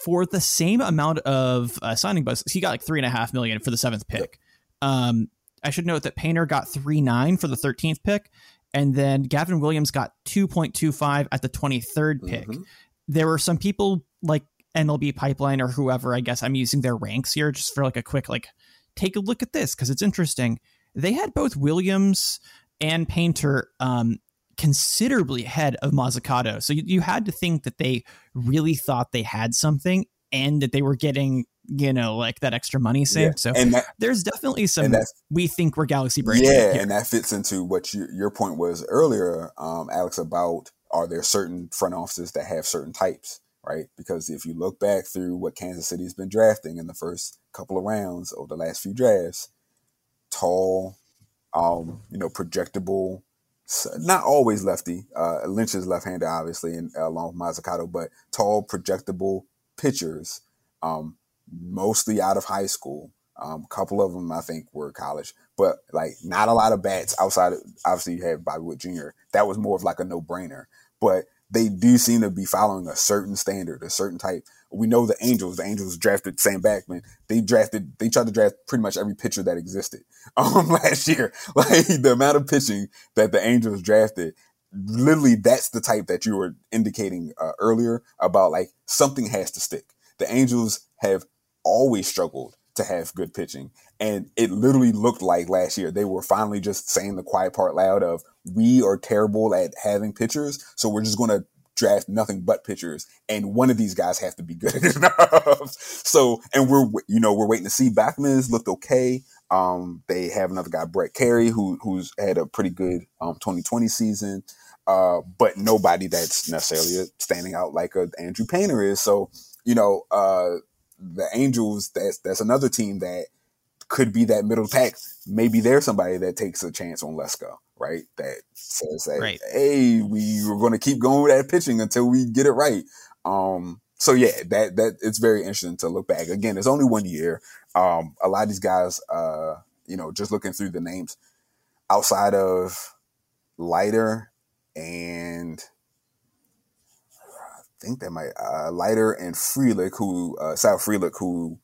for the same amount of uh, signing bonus, he got like three and a half million for the seventh pick. Um, I should note that Painter got three nine for the thirteenth pick, and then Gavin Williams got two point two five at the twenty third pick. Mm-hmm. There were some people like MLB pipeline or whoever, I guess I'm using their ranks here just for like a quick like take a look at this because it's interesting. They had both Williams and Painter um, considerably ahead of Mozzicato. So you, you had to think that they really thought they had something and that they were getting you know like that extra money saved. Yeah. So and that, there's definitely some we think we're galaxy brain. Yeah, here. and that fits into what you, your point was earlier, um, Alex, about are there certain front offices that have certain types right? Because if you look back through what Kansas City has been drafting in the first couple of rounds over the last few drafts, tall, um, you know, projectable. Not always lefty. Uh, Lynch is left-handed, obviously, and uh, along with Mozzicato, but tall, projectable pitchers, um, mostly out of high school. Um, a couple of them, I think, were college, but like not a lot of bats outside. Of, obviously, you had Bobby Witt Jr. That was more of like a no-brainer, but they do seem to be following a certain standard, a certain type. We know the Angels. The Angels drafted Sam Bachman. They drafted. They tried to draft pretty much every pitcher that existed um, last year. Like the amount of pitching that the Angels drafted, literally, that's the type that you were indicating uh, earlier about. Like something has to stick. The Angels have always struggled to have good pitching. And it literally looked like last year they were finally just saying the quiet part loud of we are terrible at having pitchers, so we're just going to draft nothing but pitchers, and one of these guys has to be good enough. so, and we're you know we're waiting to see. Bachman's looked okay. Um, they have another guy, Brett Carey, who who's had a pretty good um, 2020 season, uh, but nobody that's necessarily standing out like a Andrew Painter is. So, you know, uh, the Angels, that's that's another team that could be that middle pack. Maybe there's somebody that takes a chance on Lesko, right? That says, hey, right. hey we are going to keep going with that pitching until we get it right. Um, so yeah, that that it's very interesting to look back. Again, it's only one year. Um, a lot of these guys, uh, you know, just looking through the names outside of Leiter and I think that might uh, Leiter and Frelick, who uh, Sal Frelick, who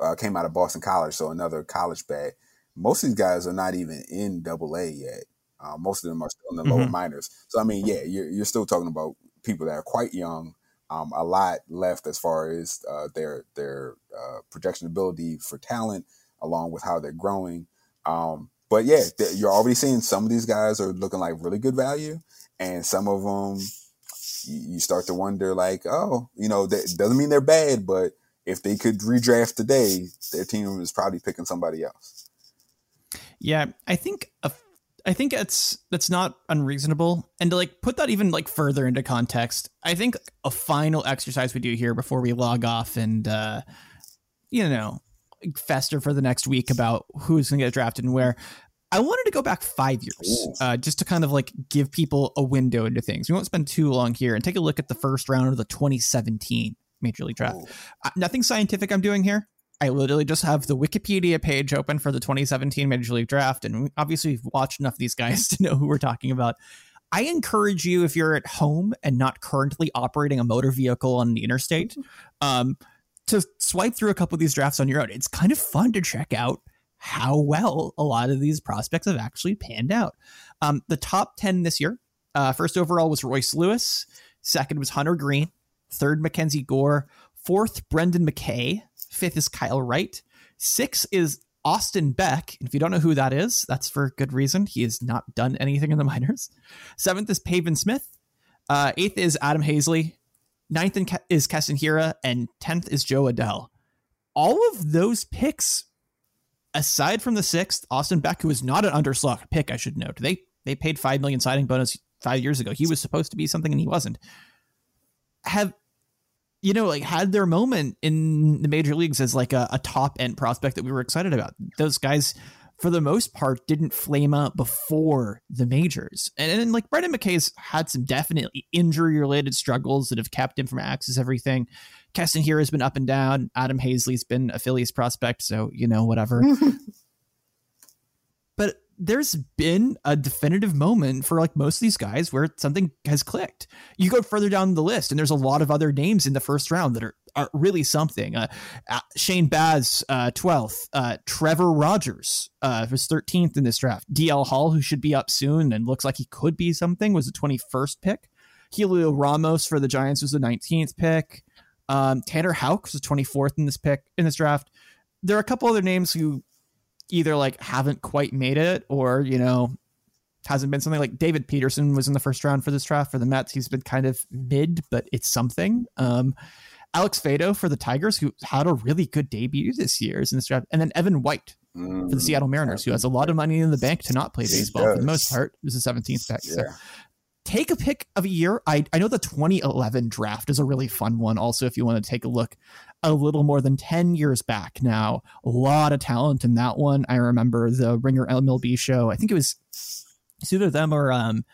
uh, came out of Boston College, so another college bag. Most of these guys are not even in Double A yet. Uh, most of them are still in the mm-hmm. lower minors. So I mean, yeah, you're you're still talking about people that are quite young. Um, a lot left as far as uh, their their uh, projection ability for talent, along with how they're growing. Um, but yeah, you're already seeing some of these guys are looking like really good value, and some of them you start to wonder like, oh, you know, that doesn't mean they're bad, but if they could redraft today, their team is probably picking somebody else. Yeah, I think a, I think it's that's not unreasonable, and to like put that even like further into context, I think a final exercise we do here before we log off and uh, you know fester for the next week about who's going to get drafted and where. I wanted to go back five years, uh, just to kind of like give people a window into things. We won't spend too long here and take a look at the first round of the 2017 Major League Draft. Uh, nothing scientific I'm doing here. I literally just have the Wikipedia page open for the 2017 Major League Draft, and obviously we've watched enough of these guys to know who we're talking about. I encourage you, if you're at home and not currently operating a motor vehicle on the interstate, um, to swipe through a couple of these drafts on your own. It's kind of fun to check out how well a lot of these prospects have actually panned out. Um, the top 10 this year, uh, first overall was Royce Lewis. Second was Hunter Greene. Third, Mackenzie Gore. Fourth, Brendan McKay. Fifth is Kyle Wright. Six is Austin Beck. If you don't know who that is, that's for good reason. He has not done anything in the minors. Seventh is Pavin Smith. Uh, eighth is Adam Haseley. Ninth is Keston Hiura, And tenth is Jo Adell. All of those picks aside from the sixth, Austin Beck, who is not an underslot pick, I should note, they they paid five million signing bonus five years ago. He was supposed to be something and he wasn't. Have you know, like had their moment in the major leagues as like a, a top end prospect that we were excited about. Those guys for the most part, didn't flame up before the majors. And then, like, Brendan McKay's had some definitely injury related struggles that have kept him from access everything. Keston Hiura has been up and down. Adam Haseley's been a Phillies prospect, so, you know, whatever. there's been a definitive moment for like most of these guys where something has clicked. You go further down the list, and there's a lot of other names in the first round that are, are really something. Uh, uh, Shane Baz, uh, 12th. Uh, Trevor Rogers uh, was 13th in this draft. DL Hall, who should be up soon and looks like he could be something, was the 21st pick. Heliot Ramos for the Giants was the 19th pick. Um, Tanner Houck was the 24th in this pick in this draft. There are a couple other names who either like haven't quite made it or you know hasn't been something like David Peterson was in the first round for this draft for the Mets. He's been kind of mid, but it's something. Um, Alex Faedo for the Tigers, who had a really good debut this year, is in this draft, and then Evan White for the Seattle Mariners, who has a lot of money in the bank to not play baseball for the most part. This is 17th pick. Yeah. So take a pick of a year. I, I know the 2011 draft is a really fun one. Also, if you want to take a look a little more than 10 years back now, a lot of talent in that one. I remember the Ringer MLB show. I think it was it's either them or um,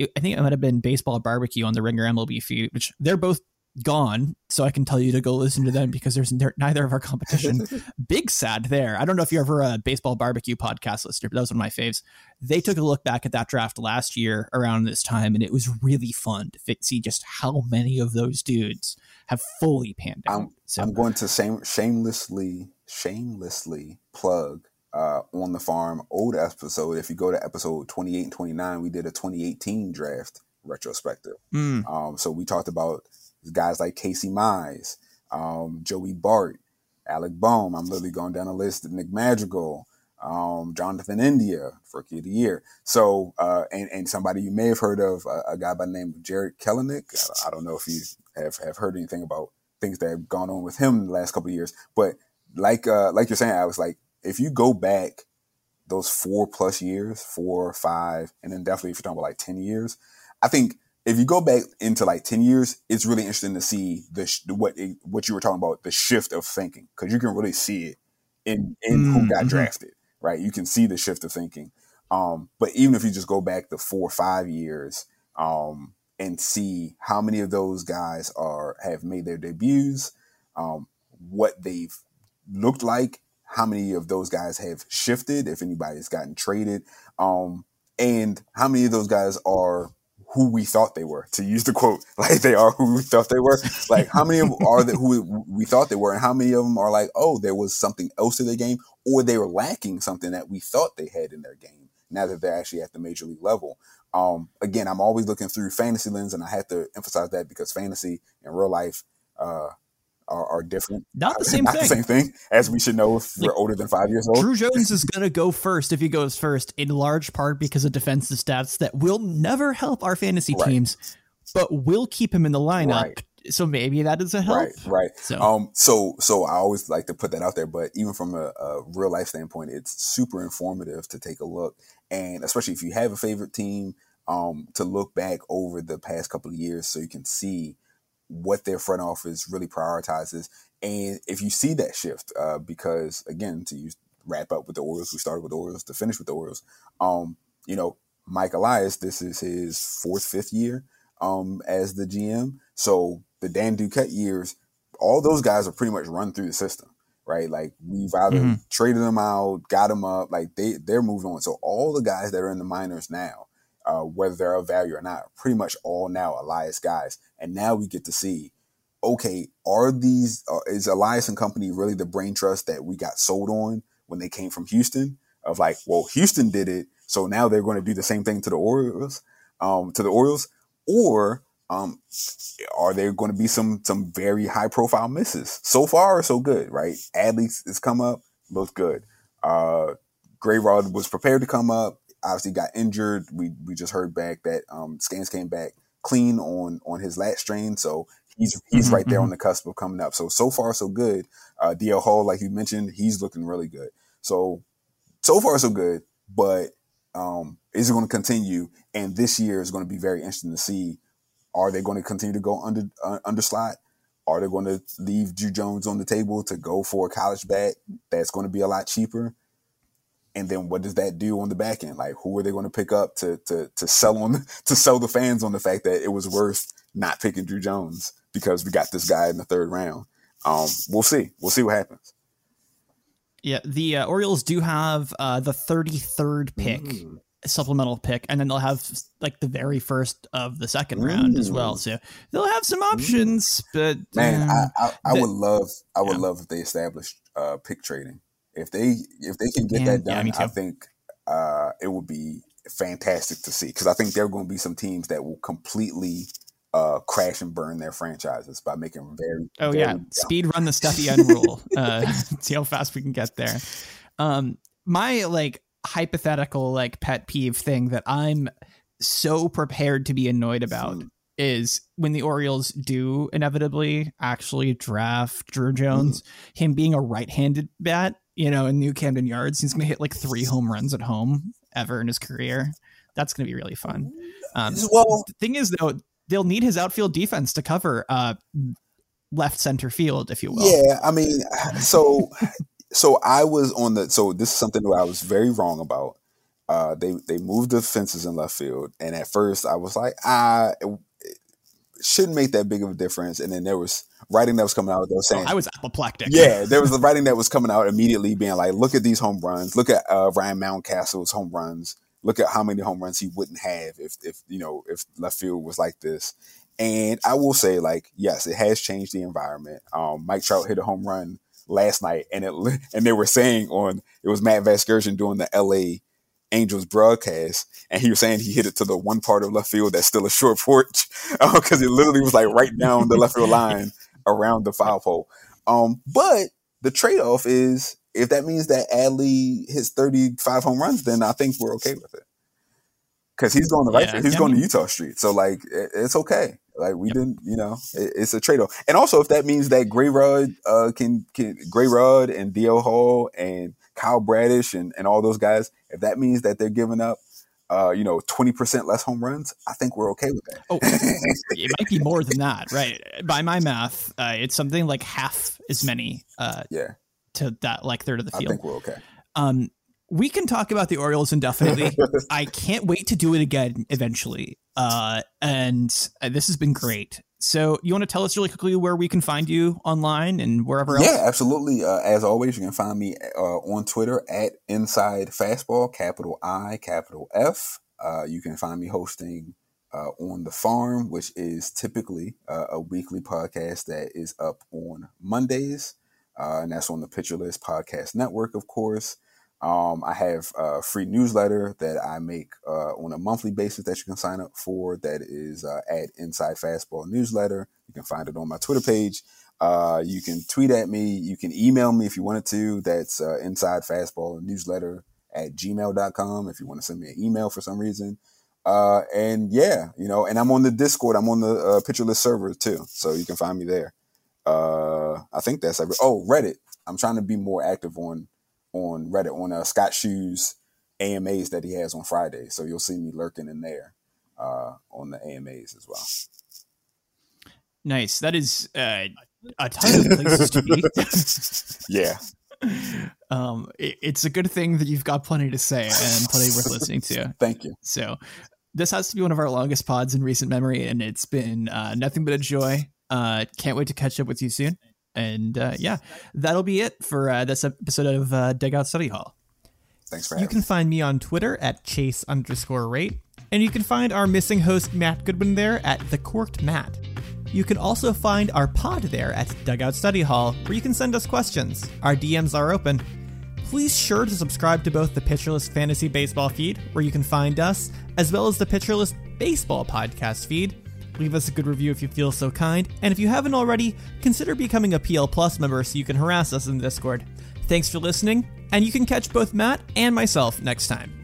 I think it might have been Baseball Barbecue on the Ringer MLB feed, which they're both gone so i can tell you to go listen to them because there's neither of our competition. Big sad there. I don't know if you're ever a baseball barbecue podcast listener but that was one of my faves. They took a look back at that draft last year around this time and it was really fun to see just how many of those dudes have fully panned out. I'm, so, I'm going to shame, shamelessly shamelessly plug uh, on the farm old episode. If you go to episode 28 and 29 we did a 2018 draft retrospective. Mm. um, so we talked about guys like Casey Mize, um, Joey Bart, Alec Bohm. I'm literally going down the list. Of Nick Madrigal, um, Jonathan India Rookie of the Year. So, uh, and, and somebody you may have heard of, a, guy by the name of Jarred Kelenic. I, I, don't know if you have, have heard anything about things that have gone on with him in the last couple of years. But like uh, like you're saying, I was like, if you go back those four plus years, four, five, and then definitely if you're talking about like 10 years, I think if you go back into like 10 years, it's really interesting to see the, what, what you were talking about, the shift of thinking, because you can really see it in, in mm, who got mm-hmm. drafted, right? You can see the shift of thinking. Um, but even if you just go back the four or five years, um, and see how many of those guys are, have made their debuts, um, what they've looked like, how many of those guys have shifted, if anybody's gotten traded, um, and how many of those guys are who we thought they were. To use the quote, like they are who we thought they were. Like how many of them are that who we thought they were, and how many of them are like, oh, there was something else to their game, or they were lacking something that we thought they had in their game. Now that they're actually at the major league level. Um, again, I'm always looking through fantasy lens, and I have to emphasize that because fantasy and real life uh, are, are different. Not the same Not thing. the same thing, as we should know if like, we're older than five years old. Druw Jones is going to go first if he goes first, in large part because of defensive stats that will never help our fantasy right. teams, but will keep him in the lineup. Right. So maybe that is a help. Right, right. So, um, so, so I always like to put that out there. But even from a, a real life standpoint, it's super informative to take a look, and especially if you have a favorite team, um, to look back over the past couple of years, so you can see what their front office really prioritizes. And if you see that shift, uh, because again, to use, wrap up with the Orioles, we started with the Orioles to finish with the Orioles. Um, you know, Mike Elias, this is his fourth, fifth year um, as the GM. So the Dan Duquette years, all those guys are pretty much run through the system, right? Like we've either mm-hmm. traded them out, got them up, like they they're moving on. So all the guys that are in the minors now uh, whether they're of value or not. Pretty much all now Elias guys, and now we get to see, okay, are these uh, is Elias and company really the brain trust that we got sold on when they came from Houston? Of like, well, Houston did it, so now they're going to do the same thing to the Orioles, um, to the Orioles, or um, are there going to be some some very high profile misses? So far, so good, right? Adley has come up, looked good. Uh, Grayrod was prepared to come up obviously got injured. We we just heard back that um, scans came back clean on on his lat strain, so he's he's mm-hmm, right there mm-hmm. on the cusp of coming up. So so far so good. Uh, DL Hall, like you mentioned, he's looking really good. So so far so good, but um, is it going to continue? And this year is going to be very interesting to see. Are they going to continue to go under uh, under slot? Are they going to leave Druw Jones on the table to go for a college bat that's going to be a lot cheaper? And then what does that do on the back end? Like, who are they going to pick up to to to sell on to sell the fans on the fact that it was worth not picking Druw Jones because we got this guy in the third round? Um, we'll see. We'll see what happens. Yeah, the uh, Orioles do have uh, the 33rd pick, mm. supplemental pick, and then they'll have like the very first of the second mm. round as well. So they'll have some options. But man, I, I, I the, would love, I would yeah. love if they established uh, pick trading if they if they can get that done, yeah, I think uh, it would be fantastic to see because I think there are going to be some teams that will completely uh, crash and burn their franchises by making very oh very yeah dumb. speed run the stuffy end rule uh, see how fast we can get there um my like hypothetical like pet peeve thing that i'm so prepared to be annoyed about mm. is when the orioles do inevitably actually draft Druw jones mm. him being a right-handed bat you know, in New Camden Yards. He's going to hit like three home runs at home ever in his career. that's going to be really fun. Um, well, the thing is, though, they'll need his outfield defense to cover uh, left center field, if you will. Yeah, I mean, so so I was on the so this is something that I was very wrong about. Uh, they they moved the fences in left field, and at first I was like, ah, it, it shouldn't make that big of a difference. And then there was writing that was coming out that was saying, oh, I was apoplectic. Yeah, there was the writing that was coming out immediately, being like, look at these home runs, look at uh, Ryan Mountcastle's home runs, look at how many home runs he wouldn't have if if you know if left field was like this. And I will say, like, yes, it has changed the environment. Um, Mike Trout hit a home run last night, and it and they were saying on it was Matt Vasgersian doing the L.A. Angels broadcast, and he was saying he hit it to the one part of left field that's still a short porch because uh, it literally was like right down the left field line around the foul pole. Um, but the trade off is if that means that Adley hits 35 home runs, then I think we're okay with it. Because he's going to right, yeah, he's yeah, going to Eutaw Street, so like it, it's okay. Like we yep. didn't, you know, it, it's a trade off. And also, if that means that Gray Rod uh, can can Gray Rod and DL Hall and Kyle Bradish and and all those guys, if that means that they're giving up uh, you know, 20% less home runs, I think we're okay with that. oh, it might be more than that, right? By my math, uh, it's something like half as many uh, yeah. to that like third of the field. I think we're okay. Um, we can talk about the Orioles indefinitely. I can't wait to do it again eventually. Uh, and uh, this has been great. So, you want to tell us really quickly where we can find you online and wherever else? Yeah, absolutely. Uh, as always, you can find me uh, on Twitter at Inside Fastball, capital I, capital F. Uh, you can find me hosting uh, on the farm, which is typically uh, a weekly podcast that is up on Mondays, uh, and that's on the Pitcher List Podcast Network, of course. Um, I have a free newsletter that I make uh, on a monthly basis that you can sign up for. That is uh, at Inside Fastball Newsletter. You can find it on my Twitter page. Uh, you can tweet at me. You can email me if you wanted to. That's uh, Inside Fastball Newsletter at gmail.com if you want to send me an email for some reason. Uh, and yeah, you know, and I'm on the Discord. I'm on the uh, List server too. So you can find me there. I think that's every. Oh, Reddit. I'm trying to be more active on on Reddit on uh, Scott Chu's AMAs that he has on Friday. So you'll see me lurking in there uh, on the AMAs as well. Nice. That is uh, a ton of places to be. yeah. Um, it, it's a good thing that you've got plenty to say and plenty worth listening to. Thank you. So, this has to be one of our longest pods in recent memory, and it's been uh, nothing but a joy. Uh, can't wait to catch up with you soon. And uh, yeah, that'll be it for uh, this episode of uh, Dugout Study Hall. Thanks for having. You can find me on Twitter at chase underscore rate, and you can find our missing host Matt Goodwin there at the Corked Matt. You can also find our pod there at Dugout Study Hall, where you can send us questions. Our DMs are open. Please sure to subscribe to both the Pitcher List Fantasy Baseball feed, where you can find us, as well as the Pitcher List Baseball podcast feed, Leave us a good review if you feel so kind, and if you haven't already, consider becoming a PL Plus member so you can harass us in Discord. Thanks for listening, and you can catch both Matt and myself next time.